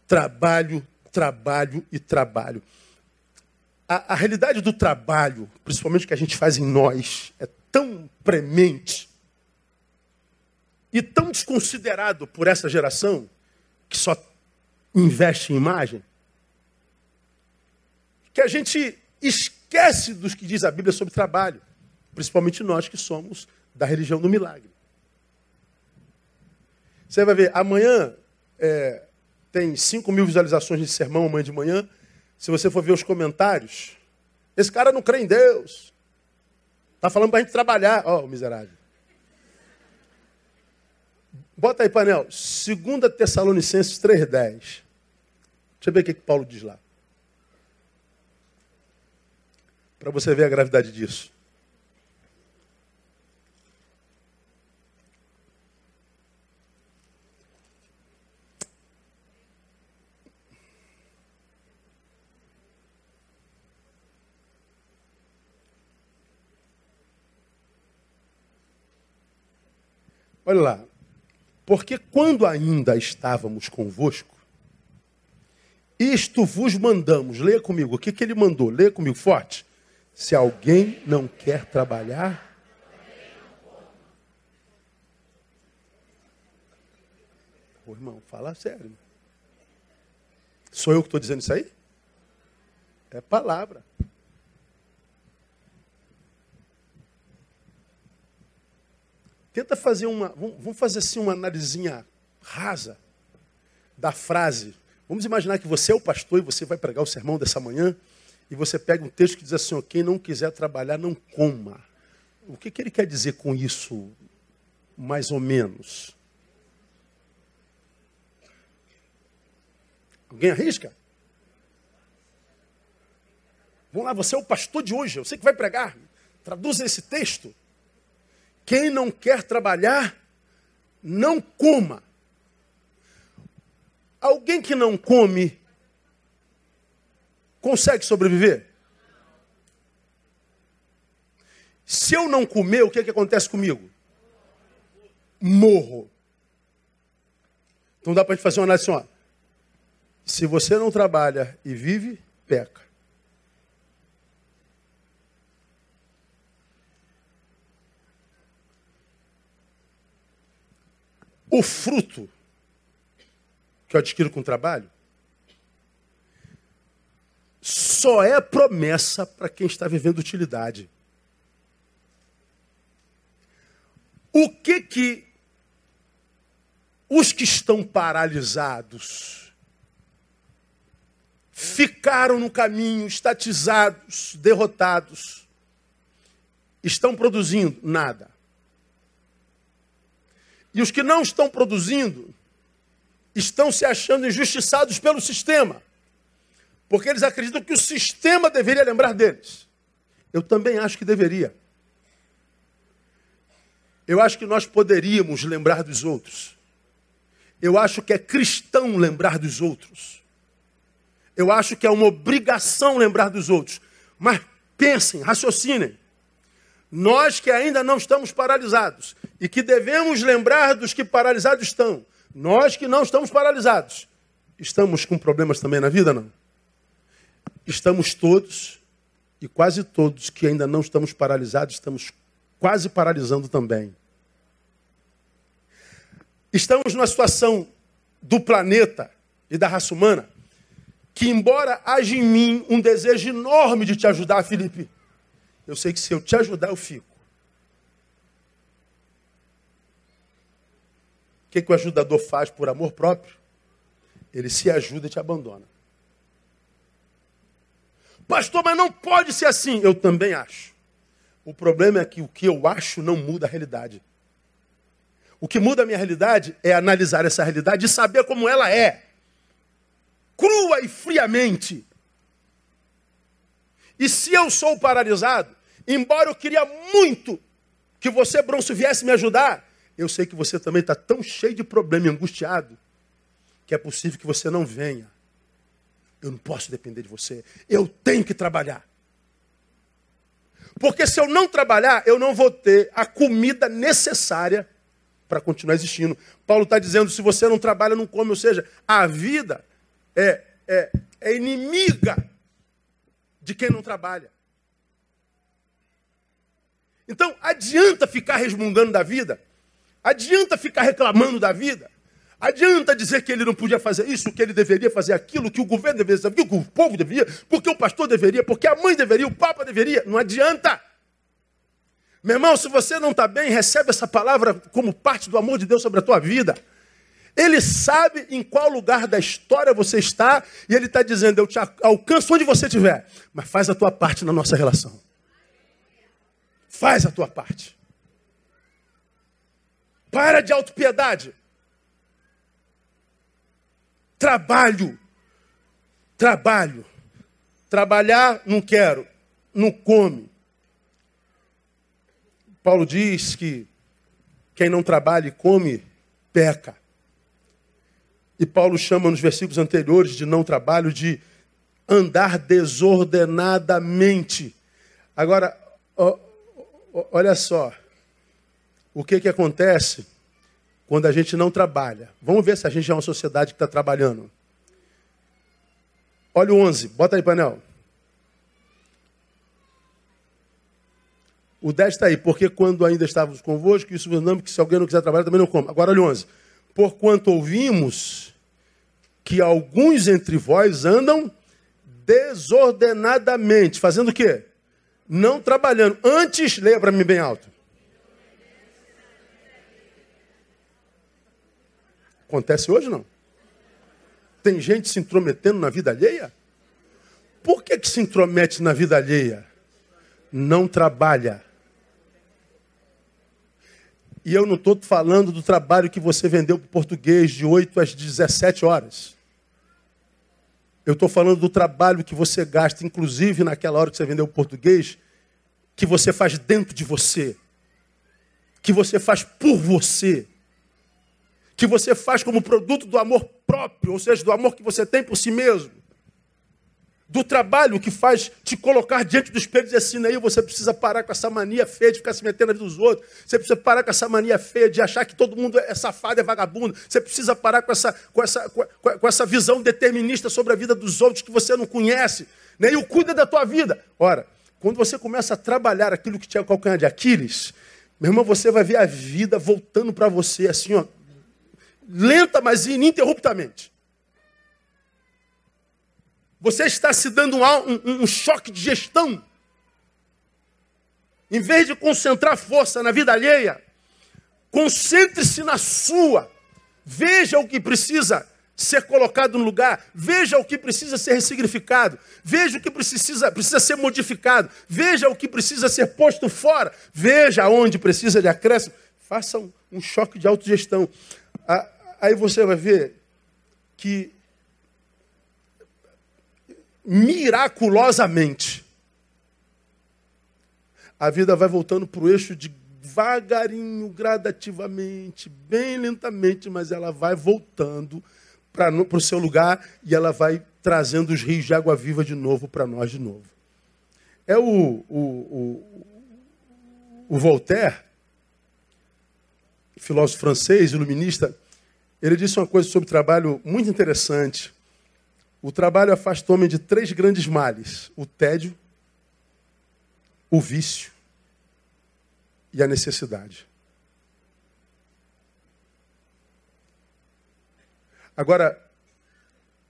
trabalho, trabalho e trabalho. A, a, realidade do trabalho, principalmente que a gente faz em nós, é tão premente e tão desconsiderado por essa geração que só investe em imagem, que a gente esquece dos que diz a Bíblia sobre trabalho, principalmente nós que somos da religião do milagre. Você vai ver, amanhã é, tem 5 mil visualizações de sermão amanhã de manhã. Se você for ver os comentários, esse cara não crê em Deus. Está falando para a gente trabalhar. Ó, oh, miserável. Bota aí, painel. 2 Tessalonicenses 3,10. Deixa eu ver o que, que Paulo diz lá. Para você ver a gravidade disso. Olha lá. Porque quando ainda estávamos convosco, isto vos mandamos. Leia comigo. O que, que ele mandou? Leia comigo forte. Se alguém não quer trabalhar. Ô irmão, fala sério. Sou eu que estou dizendo isso aí? É palavra. Tenta fazer uma, vamos fazer assim uma analisinha rasa da frase. Vamos imaginar que você é o pastor e você vai pregar o sermão dessa manhã e você pega um texto que diz assim: quem não quiser trabalhar, não coma. O que, que ele quer dizer com isso, mais ou menos? Alguém arrisca? Vamos lá, você é o pastor de hoje, eu sei que vai pregar. Traduza esse texto. Quem não quer trabalhar, não coma. Alguém que não come, consegue sobreviver? Se eu não comer, o que, é que acontece comigo? Morro. Então dá para gente fazer uma análise assim, ó. Se você não trabalha e vive, peca. O fruto que eu adquiro com o trabalho só é promessa para quem está vivendo utilidade. O que que os que estão paralisados ficaram no caminho, estatizados, derrotados, estão produzindo nada. E os que não estão produzindo estão se achando injustiçados pelo sistema. Porque eles acreditam que o sistema deveria lembrar deles. Eu também acho que deveria. Eu acho que nós poderíamos lembrar dos outros. Eu acho que é cristão lembrar dos outros. Eu acho que é uma obrigação lembrar dos outros. Mas pensem, raciocinem. Nós que ainda não estamos paralisados e que devemos lembrar dos que paralisados estão. Nós que não estamos paralisados. Estamos com problemas também na vida, não? Estamos todos e quase todos que ainda não estamos paralisados, estamos quase paralisando também. Estamos numa situação do planeta e da raça humana que, embora haja em mim um desejo enorme de te ajudar, Felipe, eu sei que se eu te ajudar, eu fico. Que, que o ajudador faz por amor próprio? Ele se ajuda e te abandona. Pastor, mas não pode ser assim. Eu também acho. O problema é que o que eu acho não muda a realidade. O que muda a minha realidade é analisar essa realidade e saber como ela é. Crua e friamente. E se eu sou paralisado, embora eu queria muito que você, Bronço, viesse me ajudar, eu sei que você também está tão cheio de problema e angustiado que é possível que você não venha. Eu não posso depender de você. Eu tenho que trabalhar. Porque se eu não trabalhar, eu não vou ter a comida necessária para continuar existindo. Paulo está dizendo: se você não trabalha, não come. Ou seja, a vida é, é, é inimiga de quem não trabalha. Então, adianta ficar resmungando da vida, adianta ficar reclamando da vida, adianta dizer que ele não podia fazer isso, que ele deveria fazer aquilo, que o governo deveria fazer, que o povo deveria, porque o pastor deveria, porque a mãe deveria, o papa deveria. Não adianta. Meu irmão, se você não está bem, recebe essa palavra como parte do amor de Deus sobre a tua vida. Ele sabe em qual lugar da história você está e ele está dizendo: Eu te alcanço onde você estiver, mas faz a tua parte na nossa relação. Faz a tua parte. Para de autopiedade. Trabalho. Trabalho. Trabalhar, não quero. Não come. Paulo diz que quem não trabalha e come, peca. E Paulo chama nos versículos anteriores de não trabalho de andar desordenadamente. Agora, olha só. O que, que acontece quando a gente não trabalha? Vamos ver se a gente é uma sociedade que está trabalhando. Olha o 11, bota aí, painel. O 10 está aí, porque quando ainda estávamos convosco, isso não que se alguém não quiser trabalhar, também não come. Agora olha o 11. Porquanto ouvimos que alguns entre vós andam desordenadamente, fazendo o quê? Não trabalhando. Antes, leia para mim bem alto. Acontece hoje não? Tem gente se intrometendo na vida alheia? Por que, que se intromete na vida alheia? Não trabalha. E eu não estou falando do trabalho que você vendeu para o português de 8 às 17 horas. Eu estou falando do trabalho que você gasta, inclusive naquela hora que você vendeu o português, que você faz dentro de você, que você faz por você, que você faz como produto do amor próprio, ou seja, do amor que você tem por si mesmo do trabalho que faz te colocar diante do espelho e dizer assim, aí você precisa parar com essa mania feia de ficar se metendo na vida dos outros. Você precisa parar com essa mania feia de achar que todo mundo é safado, é vagabundo. Você precisa parar com essa, com essa, com essa visão determinista sobre a vida dos outros que você não conhece. Né? E o cuida da tua vida. Ora, quando você começa a trabalhar aquilo que tinha o calcanhar de Aquiles, meu irmão, você vai ver a vida voltando para você assim, ó, lenta, mas ininterruptamente. Você está se dando um, um, um choque de gestão. Em vez de concentrar força na vida alheia, concentre-se na sua. Veja o que precisa ser colocado no lugar, veja o que precisa ser ressignificado, veja o que precisa, precisa ser modificado, veja o que precisa ser posto fora, veja onde precisa de acréscimo. Faça um, um choque de autogestão. Aí você vai ver que miraculosamente, a vida vai voltando para o eixo devagarinho, gradativamente, bem lentamente, mas ela vai voltando para o seu lugar e ela vai trazendo os rios de água viva de novo para nós de novo. É o, o, o, o Voltaire, filósofo francês, iluminista, ele disse uma coisa sobre trabalho muito interessante. O trabalho afasta o homem de três grandes males: o tédio, o vício e a necessidade. Agora,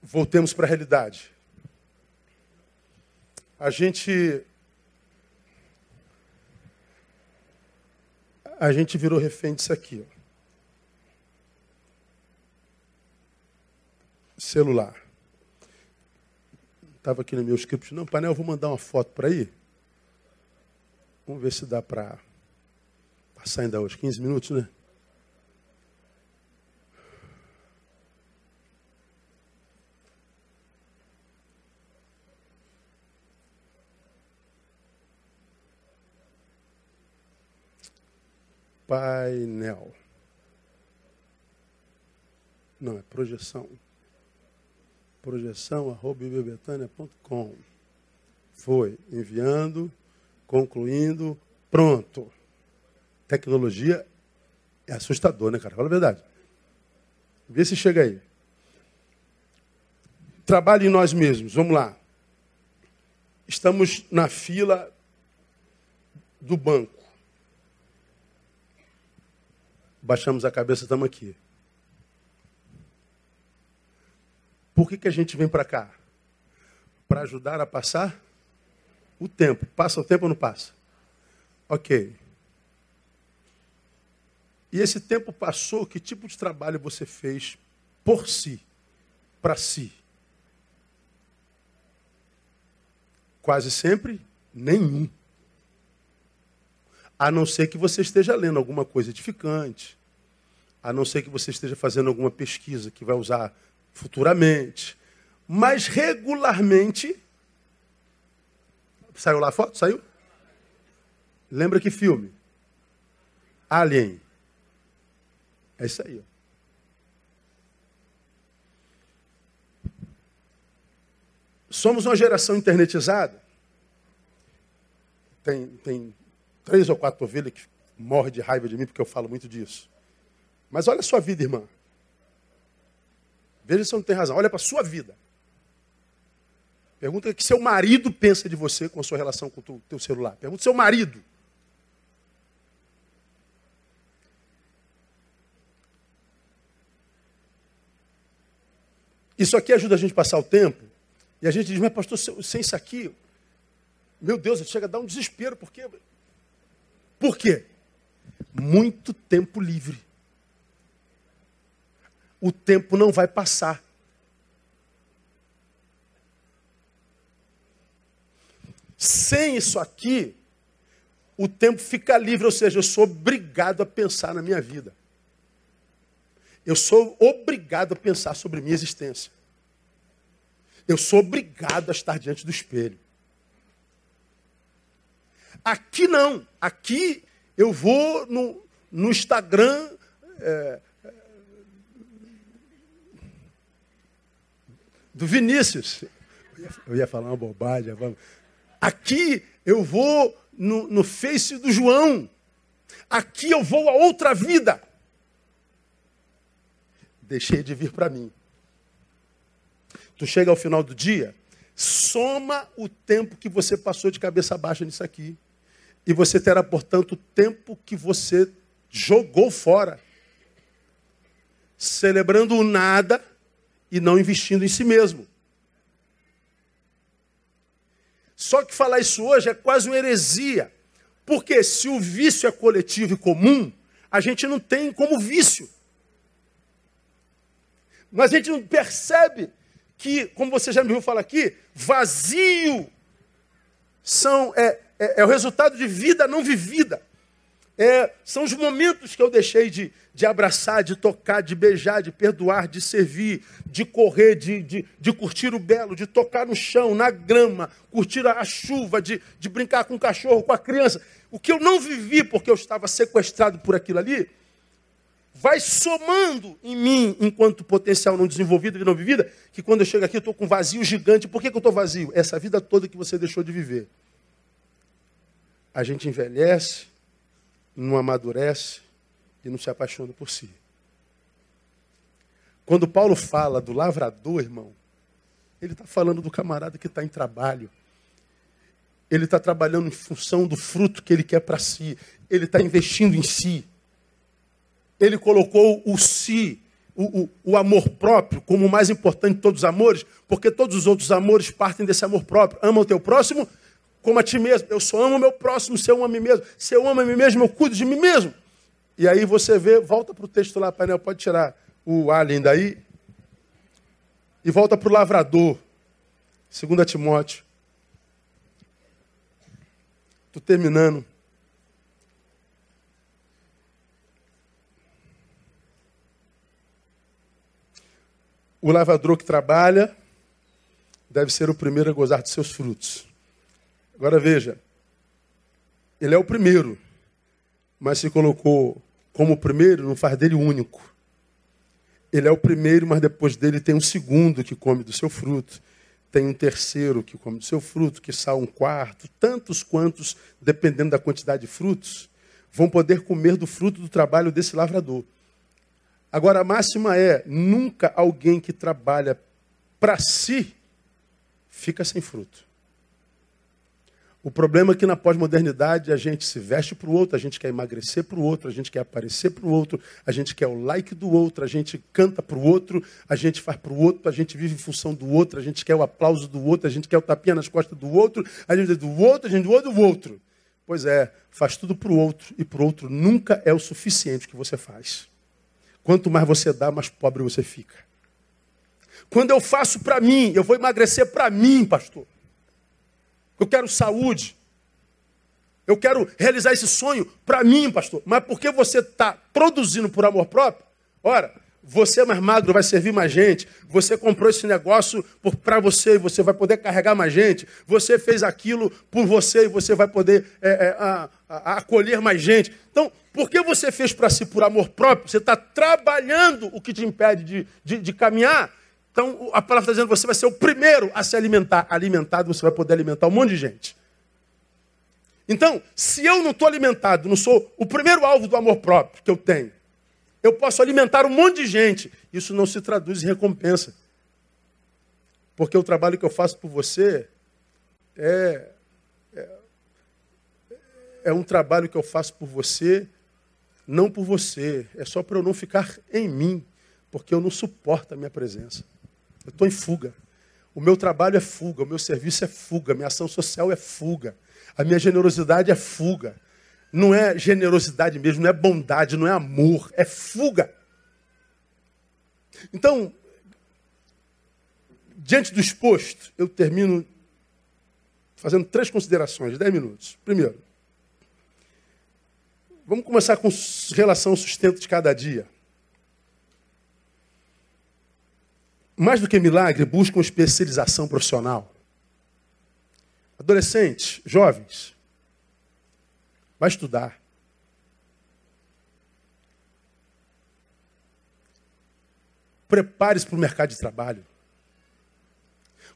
voltemos para a realidade. A gente. A gente virou refém disso aqui. Ó. Celular. Estava aqui no meu script. Não, painel, vou mandar uma foto para aí. Vamos ver se dá para passar ainda hoje. 15 minutos, né? painel. Não, é projeção. Projeção arroba bebetânia.com. Foi enviando, concluindo, pronto. Tecnologia é assustador, né, cara? Fala a verdade. Vê se chega aí. Trabalhe em nós mesmos. Vamos lá. Estamos na fila do banco. baixamos a cabeça, estamos aqui. Por que, que a gente vem para cá? Para ajudar a passar o tempo. Passa o tempo ou não passa? Ok. E esse tempo passou, que tipo de trabalho você fez por si, para si? Quase sempre, nenhum. A não ser que você esteja lendo alguma coisa edificante. A não ser que você esteja fazendo alguma pesquisa que vai usar futuramente. Mas regularmente. Saiu lá a foto? Saiu? Lembra que filme? Alien. É isso aí. Ó. Somos uma geração internetizada. Tem, tem três ou quatro ovelhas que morrem de raiva de mim porque eu falo muito disso. Mas olha a sua vida, irmã. Veja se eu não tem razão. Olha para a sua vida. Pergunta o que seu marido pensa de você com a sua relação com o teu celular. Pergunta seu marido. Isso aqui ajuda a gente a passar o tempo. E a gente diz, mas pastor, sem isso aqui, meu Deus, chega a dar um desespero, porque por quê? Muito tempo livre. O tempo não vai passar. Sem isso aqui, o tempo fica livre, ou seja, eu sou obrigado a pensar na minha vida. Eu sou obrigado a pensar sobre minha existência. Eu sou obrigado a estar diante do espelho. Aqui não. Aqui eu vou no, no Instagram. É, do Vinícius. Eu ia falar uma bobagem. Aqui eu vou no, no Face do João. Aqui eu vou a outra vida. Deixei de vir para mim. Tu chega ao final do dia, soma o tempo que você passou de cabeça baixa nisso aqui. E você terá, portanto, o tempo que você jogou fora, celebrando o nada e não investindo em si mesmo. Só que falar isso hoje é quase uma heresia. Porque se o vício é coletivo e comum, a gente não tem como vício. Mas a gente não percebe que, como você já me viu falar aqui, vazio são, é, é, é o resultado de vida não vivida. É, são os momentos que eu deixei de, de abraçar, de tocar, de beijar, de perdoar, de servir, de correr, de, de, de curtir o belo, de tocar no chão, na grama, curtir a chuva, de, de brincar com o cachorro, com a criança. O que eu não vivi porque eu estava sequestrado por aquilo ali, vai somando em mim, enquanto potencial não desenvolvido e não vivida, que quando eu chego aqui eu estou com um vazio gigante. Por que, que eu estou vazio? Essa vida toda que você deixou de viver. A gente envelhece, não amadurece e não se apaixona por si. Quando Paulo fala do lavrador, irmão, ele está falando do camarada que está em trabalho. Ele está trabalhando em função do fruto que ele quer para si. Ele está investindo em si. Ele colocou o si, o, o, o, amor próprio, como o mais importante de todos os amores, porque todos os outros amores partem desse amor próprio. Ama o teu próximo como a ti mesmo. Eu só amo o meu próximo se eu amo a mim mesmo. Se eu amo a mim mesmo, eu cuido de mim mesmo. E aí você vê, volta para o texto lá, painel, pode tirar o alien daí. E volta para o lavrador. 2 Timóteo. Estou terminando. O lavrador que trabalha deve ser o primeiro a gozar de seus frutos. Agora veja, ele é o primeiro, mas se colocou como primeiro, não faz dele único. Ele é o primeiro, mas depois dele tem um segundo que come do seu fruto. Tem um terceiro que come do seu fruto, que sai um quarto. Tantos quantos, dependendo da quantidade de frutos, vão poder comer do fruto do trabalho desse lavrador. Agora, a máxima é: nunca alguém que trabalha para si fica sem fruto. O problema é que na pós-modernidade a gente se veste para o outro, a gente quer emagrecer para o outro, a gente quer aparecer para o outro, a gente quer o like do outro, a gente canta para o outro, a gente faz para o outro, a gente vive em função do outro, a gente quer o aplauso do outro, a gente quer o tapinha nas costas do outro, a gente do outro, a gente do outro, do outro. Pois é, faz tudo para o outro e para o outro nunca é o suficiente que você faz. Quanto mais você dá, mais pobre você fica. Quando eu faço para mim, eu vou emagrecer para mim, pastor. Eu quero saúde. Eu quero realizar esse sonho para mim, pastor. Mas porque você está produzindo por amor próprio? Ora, você é mais magro, vai servir mais gente. Você comprou esse negócio para você e você vai poder carregar mais gente. Você fez aquilo por você e você vai poder é, é, a, a, acolher mais gente. Então, porque você fez para si por amor próprio, você está trabalhando o que te impede de, de, de caminhar. Então, a palavra está dizendo que você vai ser o primeiro a se alimentar. Alimentado, você vai poder alimentar um monte de gente. Então, se eu não estou alimentado, não sou o primeiro alvo do amor próprio que eu tenho, eu posso alimentar um monte de gente. Isso não se traduz em recompensa. Porque o trabalho que eu faço por você é, é, é um trabalho que eu faço por você, não por você. É só para eu não ficar em mim, porque eu não suporto a minha presença. Eu estou em fuga. O meu trabalho é fuga, o meu serviço é fuga, minha ação social é fuga, a minha generosidade é fuga. Não é generosidade mesmo, não é bondade, não é amor, é fuga. Então, diante do exposto, eu termino fazendo três considerações, dez minutos. Primeiro, vamos começar com relação ao sustento de cada dia. Mais do que milagre, buscam especialização profissional. Adolescentes, jovens, vai estudar. Prepare-se para o mercado de trabalho.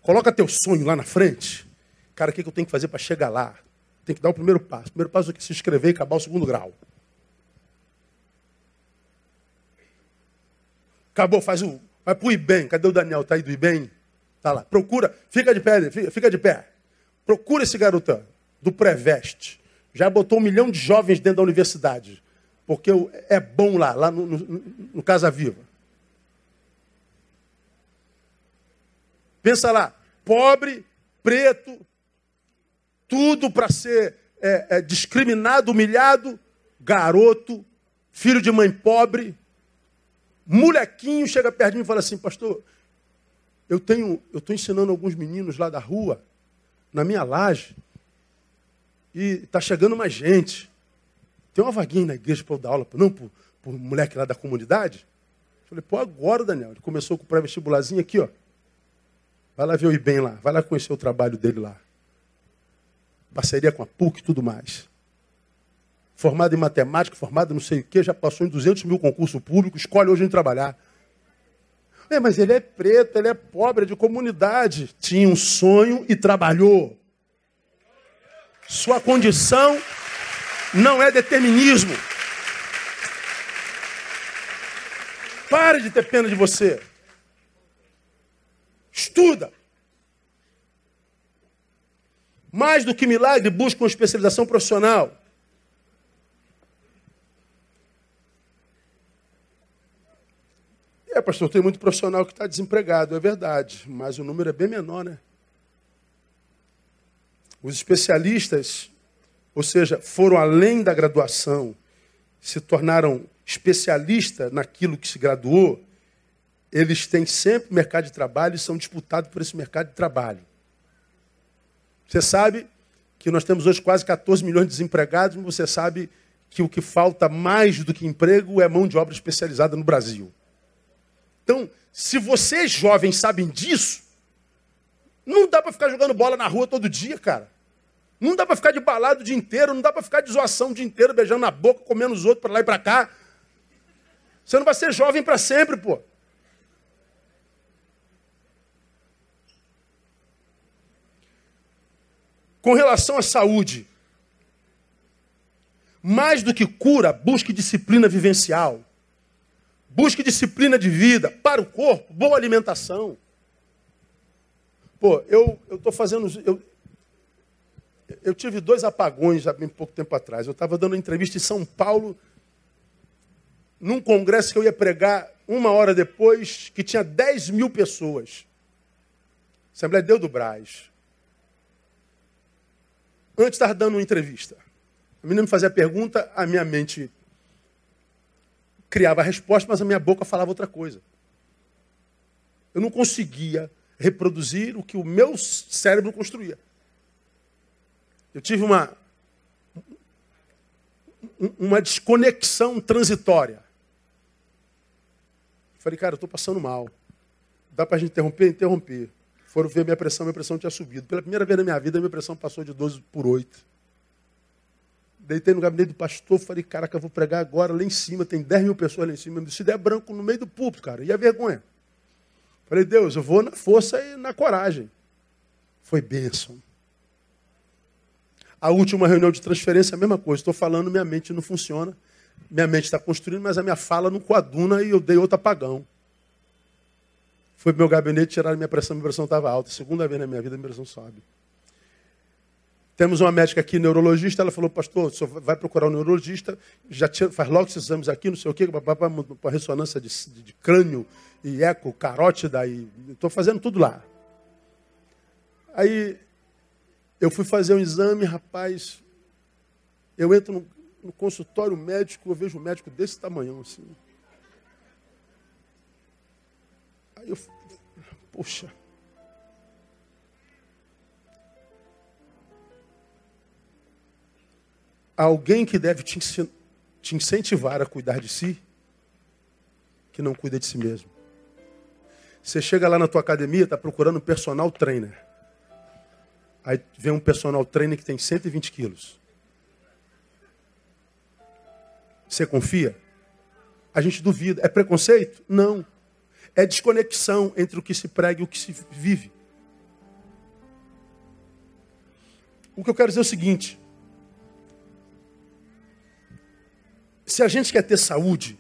Coloca teu sonho lá na frente. Cara, o que eu tenho que fazer para chegar lá? Tem que dar o primeiro passo. O primeiro passo é que se inscrever e acabar o segundo grau. Acabou, faz o Vai para o IBEM. Cadê o Daniel? Está aí do IBEM? Está lá. Procura. Fica de pé, fica, fica de pé. Procura esse garotão do Preveste. Já botou um milhão de jovens dentro da universidade. Porque é bom lá, lá no, no, no Casa Viva. Pensa lá. Pobre, preto, tudo para ser é, é, discriminado, humilhado, garoto, filho de mãe pobre, molequinho chega perto de mim e fala assim, pastor, eu tenho, eu estou ensinando alguns meninos lá da rua, na minha laje, e está chegando mais gente. Tem uma vaguinha na igreja para eu dar aula, não, por, por moleque lá da comunidade. Falei, pô, agora, Daniel. Ele começou com o pré-vestibularzinho aqui, ó. Vai lá ver o IBEM lá, vai lá conhecer o trabalho dele lá. Parceria com a PUC e tudo mais. Formado em matemática, formado não sei o quê, já passou em 200 mil concursos públicos, escolhe hoje em trabalhar. É, mas ele é preto, ele é pobre, é de comunidade. Tinha um sonho e trabalhou. Sua condição não é determinismo. Pare de ter pena de você. Estuda. Mais do que milagre, busca uma especialização profissional. É, pastor, tem muito profissional que está desempregado, é verdade, mas o número é bem menor, né? Os especialistas, ou seja, foram além da graduação, se tornaram especialistas naquilo que se graduou, eles têm sempre mercado de trabalho e são disputados por esse mercado de trabalho. Você sabe que nós temos hoje quase 14 milhões de desempregados, mas você sabe que o que falta mais do que emprego é mão de obra especializada no Brasil. Então, se vocês jovens sabem disso, não dá para ficar jogando bola na rua todo dia, cara. Não dá para ficar de balado o dia inteiro, não dá para ficar de zoação o dia inteiro, beijando na boca, comendo os outros para lá e para cá. Você não vai ser jovem para sempre, pô. Com relação à saúde, mais do que cura, busque disciplina vivencial. Busque disciplina de vida para o corpo, boa alimentação. Pô, eu estou fazendo. Eu, eu tive dois apagões há bem pouco tempo atrás. Eu estava dando entrevista em São Paulo, num congresso que eu ia pregar uma hora depois, que tinha 10 mil pessoas. Assembleia deu do Braz. Antes estava dando uma entrevista. A menina me fazia pergunta, a minha mente criava a resposta, mas a minha boca falava outra coisa. Eu não conseguia reproduzir o que o meu cérebro construía. Eu tive uma, uma desconexão transitória. Falei, cara, eu estou passando mal. Dá para a gente interromper? Interromper. Foram ver minha pressão, minha pressão tinha subido. Pela primeira vez na minha vida, minha pressão passou de 12 por 8. Deitei no gabinete do pastor, falei, caraca, vou pregar agora lá em cima, tem 10 mil pessoas lá em cima. Se der branco no meio do púlpito, cara, e a vergonha? Falei, Deus, eu vou na força e na coragem. Foi bênção. A última reunião de transferência, a mesma coisa. Estou falando, minha mente não funciona. Minha mente está construindo, mas a minha fala não coaduna e eu dei outro apagão. Fui para meu gabinete, tiraram minha pressão, minha pressão estava alta. Segunda vez na minha vida, minha pressão sobe. Temos uma médica aqui, neurologista, ela falou, pastor, você vai procurar um neurologista, já faz logo esses exames aqui, não sei o quê, para ressonância de, de, de, crânio e eco, carótida, e estou fazendo tudo lá. Aí eu fui fazer um exame, rapaz, eu entro no, no consultório médico, eu vejo um médico desse tamanhão assim. Aí eu, poxa, alguém que deve te, te incentivar a cuidar de si, que não cuida de si mesmo. Você chega lá na tua academia, está procurando um personal trainer. Aí vem um personal trainer que tem 120 quilos. Você confia? A gente duvida. É preconceito? Não. É desconexão entre o que se prega e o que se vive. O que eu quero dizer é o seguinte: Se a gente quer ter saúde,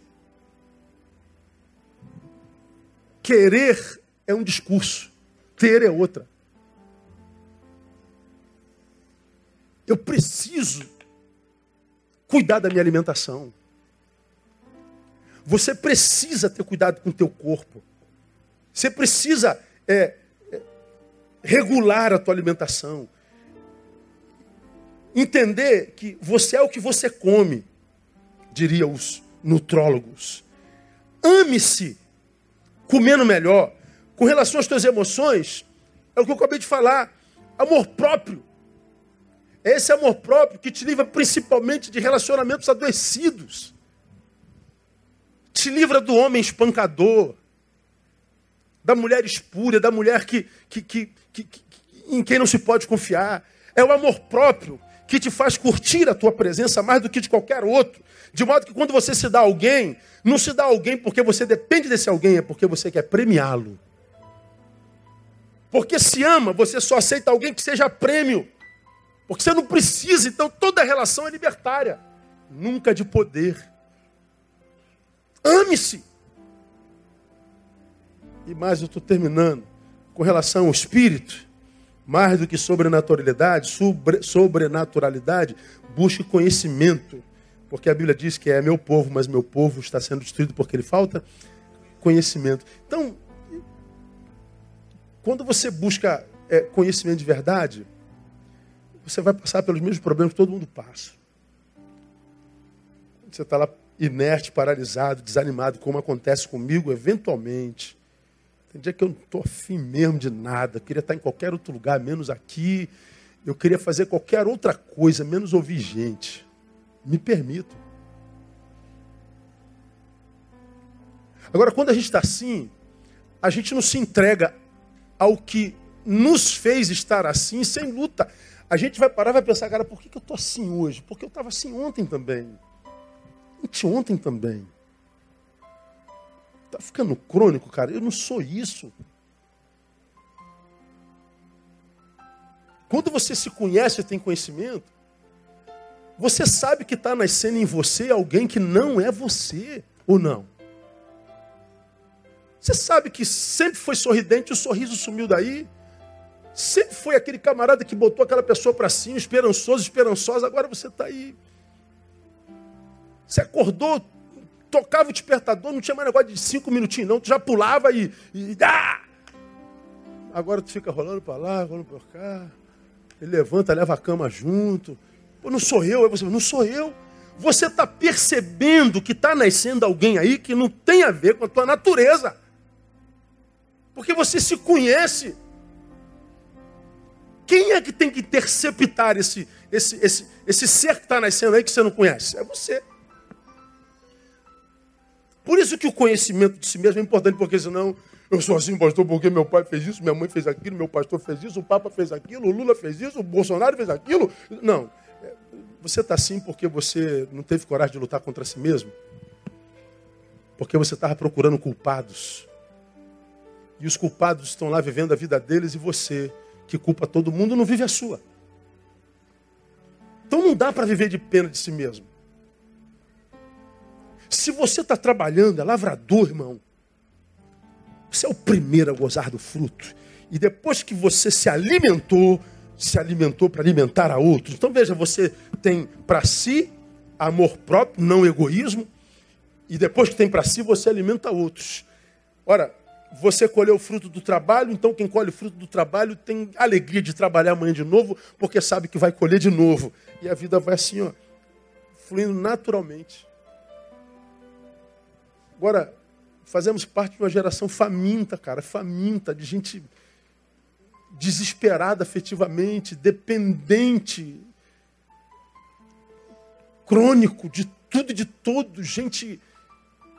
querer é um discurso, ter é outra. Eu preciso cuidar da minha alimentação. Você precisa ter cuidado com o teu corpo. Você precisa é, é, regular a tua alimentação. Entender que você é o que você come diria os nutrólogos. Ame-se, comendo melhor. Com relação às tuas emoções, é o que eu acabei de falar. Amor próprio. É esse amor próprio que te livra principalmente de relacionamentos adoecidos. Te livra do homem espancador, da mulher espúria, da mulher que, que, que, que, em quem não se pode confiar. É o amor próprio que te faz curtir a tua presença mais do que de qualquer outro. De modo que quando você se dá a alguém, não se dá a alguém porque você depende desse alguém, é porque você quer premiá-lo. Porque se ama, você só aceita alguém que seja prêmio. Porque você não precisa, então toda relação é libertária, nunca de poder. Ame-se. E mais, eu estou terminando. Com relação ao espírito, mais do que sobrenaturalidade, sobre, sobrenaturalidade, busque conhecimento. Porque a Bíblia diz que é meu povo, mas meu povo está sendo destruído porque ele falta conhecimento. Então, quando você busca é, conhecimento de verdade, você vai passar pelos mesmos problemas que todo mundo passa. Você está lá inerte, paralisado, desanimado, como acontece comigo, eventualmente. Tem dia que eu não estou afim mesmo de nada. Eu queria estar em qualquer outro lugar, menos aqui. Eu queria fazer qualquer outra coisa, menos ouvir gente. Me permito. Agora, quando a gente está assim, a gente não se entrega ao que nos fez estar assim sem luta. A gente vai parar e vai pensar, cara, por que, eu estou assim hoje? Porque eu estava assim ontem também. Anteontem também. Está ficando crônico, cara. Eu não sou isso. Quando você se conhece e tem conhecimento, você sabe que está nascendo em você alguém que não é você, ou não? Você sabe que sempre foi sorridente, o sorriso sumiu daí. Sempre foi aquele camarada que botou aquela pessoa para cima, esperançoso, esperançosa. Agora você está aí. Você acordou, tocava o despertador, não tinha mais negócio de cinco minutinhos, não. Tu já pulava e. e ah! Agora tu fica rolando para lá, rolando para cá. Ele levanta, leva a cama junto. Pô, não sou eu. Aí você não sou eu. Você está percebendo que está nascendo alguém aí que não tem a ver com a tua natureza. Porque você se conhece. Quem é que tem que interceptar esse, esse, esse, esse ser que está nascendo aí que você não conhece? É você. Por isso que o conhecimento de si mesmo é importante, porque senão eu sou assim, pastor, porque meu pai fez isso, minha mãe fez aquilo, meu pastor fez isso, o Papa fez aquilo, o Lula fez isso, o Bolsonaro fez aquilo. Não. Você está assim porque você não teve coragem de lutar contra si mesmo? Porque você estava procurando culpados. E os culpados estão lá vivendo a vida deles e você, que culpa todo mundo, não vive a sua. Então não dá para viver de pena de si mesmo. Se você está trabalhando, é lavrador, irmão. Você é o primeiro a gozar do fruto. E depois que você se alimentou, se alimentou para alimentar a outros. Então veja, você tem para si amor próprio, não egoísmo. E depois que tem para si, você alimenta outros. Ora, você colheu o fruto do trabalho, então quem colhe o fruto do trabalho tem alegria de trabalhar amanhã de novo, porque sabe que vai colher de novo. E a vida vai assim, ó, fluindo naturalmente. Agora, fazemos parte de uma geração faminta, cara, faminta, de gente desesperada afetivamente, dependente, crônico de tudo e de todo, gente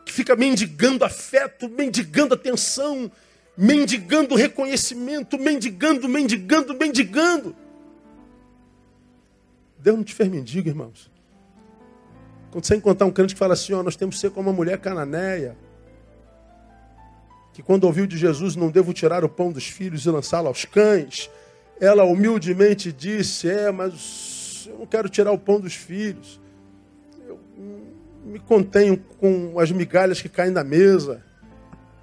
que fica mendigando afeto, mendigando atenção, mendigando reconhecimento, mendigando, mendigando, mendigando. Deus não te fez mendigo, irmãos. Quando você encontrar um crente que fala assim, ó, nós temos que ser como uma mulher cananeia, que quando ouviu de Jesus, não devo tirar o pão dos filhos e lançá-lo aos cães, ela humildemente disse, é, mas eu não quero tirar o pão dos filhos. Eu me contenho com as migalhas que caem na mesa.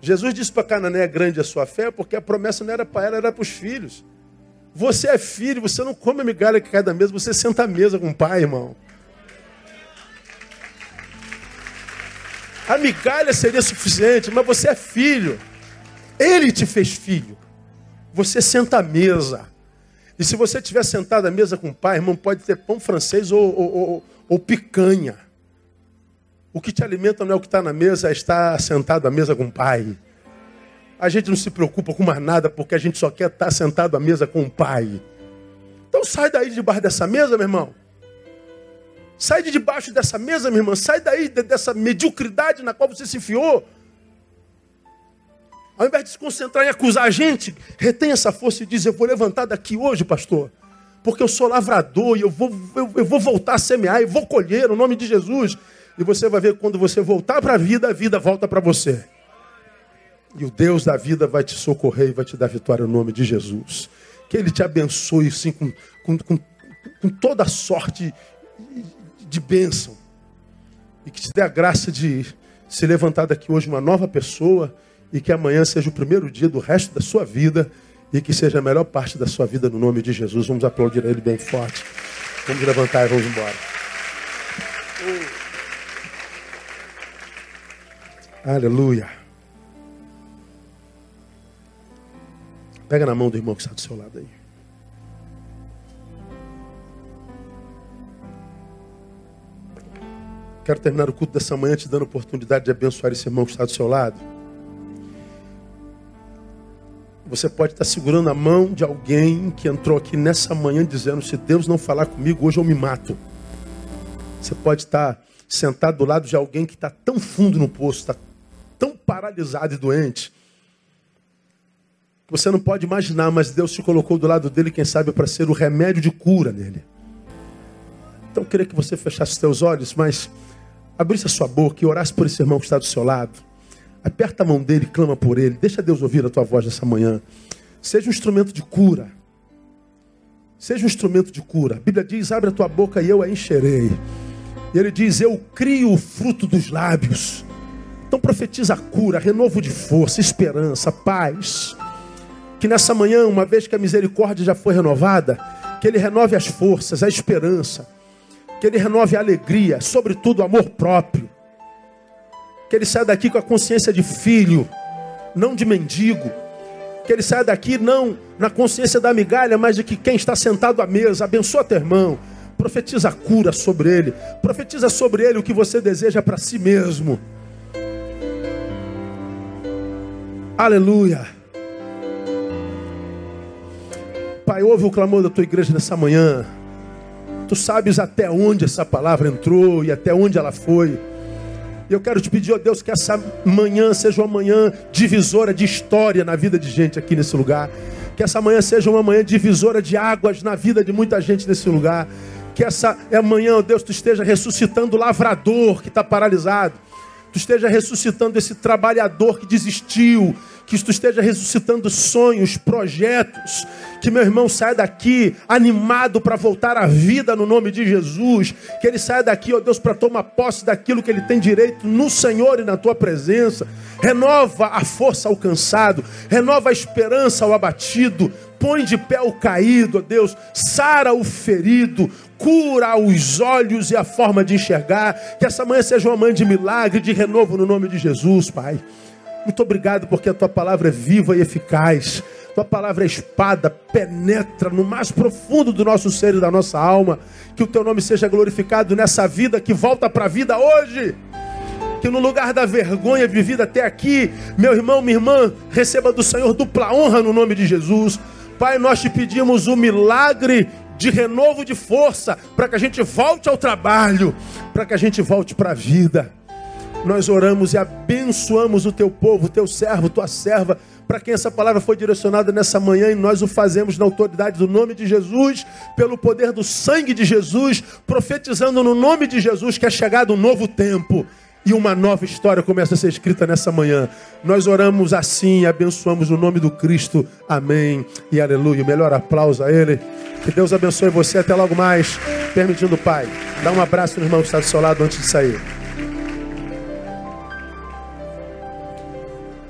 Jesus disse para Canané, grande a sua fé, porque a promessa não era para ela, era para os filhos. Você é filho, você não come a migalha que cai da mesa, você senta à mesa com o pai, irmão. A migalha seria suficiente, mas você é filho. Ele te fez filho. Você senta à mesa. E se você estiver sentado à mesa com o pai, irmão, pode ter pão francês ou, ou, ou, ou picanha. O que te alimenta não é o que está na mesa, é estar sentado à mesa com o pai. A gente não se preocupa com mais nada porque a gente só quer estar sentado à mesa com o pai. Então sai daí debaixo dessa mesa, meu irmão. Sai de debaixo dessa mesa, minha irmã. Sai daí dessa mediocridade na qual você se enfiou. Ao invés de se concentrar em acusar a gente, retém essa força e diz: Eu vou levantar daqui hoje, pastor, porque eu sou lavrador e eu vou, eu, eu vou voltar a semear e vou colher no nome de Jesus. E você vai ver que quando você voltar para a vida, a vida volta para você. E o Deus da vida vai te socorrer e vai te dar vitória no nome de Jesus. Que Ele te abençoe sim, com, com, com, com toda sorte de bênção. E que te dê a graça de se levantar daqui hoje uma nova pessoa e que amanhã seja o primeiro dia do resto da sua vida e que seja a melhor parte da sua vida no nome de Jesus. Vamos aplaudir a Ele bem forte. Vamos levantar e vamos embora. Aleluia. Pega na mão do irmão que está do seu lado aí. Quero terminar o culto dessa manhã te dando a oportunidade de abençoar esse irmão que está do seu lado. Você pode estar segurando a mão de alguém que entrou aqui nessa manhã dizendo: se Deus não falar comigo, hoje eu me mato. Você pode estar sentado do lado de alguém que está tão fundo no poço, está tão paralisado e doente, que você não pode imaginar, mas Deus te colocou do lado dele, quem sabe, para ser o remédio de cura nele. Então eu queria que você fechasse os teus olhos, mas abrisse a sua boca e orasse por esse irmão que está do seu lado. Aperta a mão dele, clama por ele. Deixa Deus ouvir a tua voz nessa manhã. Seja um instrumento de cura. Seja um instrumento de cura. A Bíblia diz: abre a tua boca e eu a encherei. E ele diz: Eu crio o fruto dos lábios. Então profetiza cura, renovo de força, esperança, paz. Que nessa manhã, uma vez que a misericórdia já foi renovada, que ele renove as forças, a esperança, que Ele renove a alegria, sobretudo o amor próprio. Que Ele saia daqui com a consciência de filho, não de mendigo. Que Ele saia daqui não na consciência da migalha, mas de que quem está sentado à mesa, abençoa teu irmão. Profetiza a cura sobre ele. Profetiza sobre ele o que você deseja para si mesmo. Aleluia. Pai, ouve o clamor da tua igreja nessa manhã. Tu sabes até onde essa palavra entrou e até onde ela foi. Eu quero te pedir, ó Deus, que essa manhã seja uma manhã divisora de história na vida de gente aqui nesse lugar. Que essa manhã seja uma manhã divisora de águas na vida de muita gente nesse lugar. Que essa é amanhã, ó Deus, tu esteja ressuscitando o lavrador que está paralisado. Tu esteja ressuscitando esse trabalhador que desistiu, que tu esteja ressuscitando sonhos, projetos, que meu irmão saia daqui animado para voltar à vida no nome de Jesus, que ele saia daqui, ó Deus, para tomar posse daquilo que ele tem direito no Senhor e na tua presença. Renova a força ao cansado, renova a esperança ao abatido, põe de pé o caído, ó Deus, sara o ferido, cura os olhos e a forma de enxergar. Que essa manhã seja uma manhã de milagre, de renovo no nome de Jesus, Pai. Muito obrigado porque a tua palavra é viva e eficaz. Tua palavra é espada, penetra no mais profundo do nosso ser e da nossa alma. Que o teu nome seja glorificado nessa vida que volta para a vida hoje. Que no lugar da vergonha vivida até aqui, meu irmão, minha irmã, receba do Senhor dupla honra no nome de Jesus. Pai, nós te pedimos um milagre de renovo de força para que a gente volte ao trabalho, para que a gente volte para a vida nós oramos e abençoamos o teu povo, o teu servo, tua serva, para quem essa palavra foi direcionada nessa manhã, e nós o fazemos na autoridade do nome de Jesus, pelo poder do sangue de Jesus, profetizando no nome de Jesus que é chegado um novo tempo e uma nova história começa a ser escrita nessa manhã. Nós oramos assim e abençoamos o nome do Cristo. Amém e aleluia. melhor aplauso a Ele. Que Deus abençoe você. Até logo mais. Permitindo, Pai. Dá um abraço no irmão que está do seu lado antes de sair.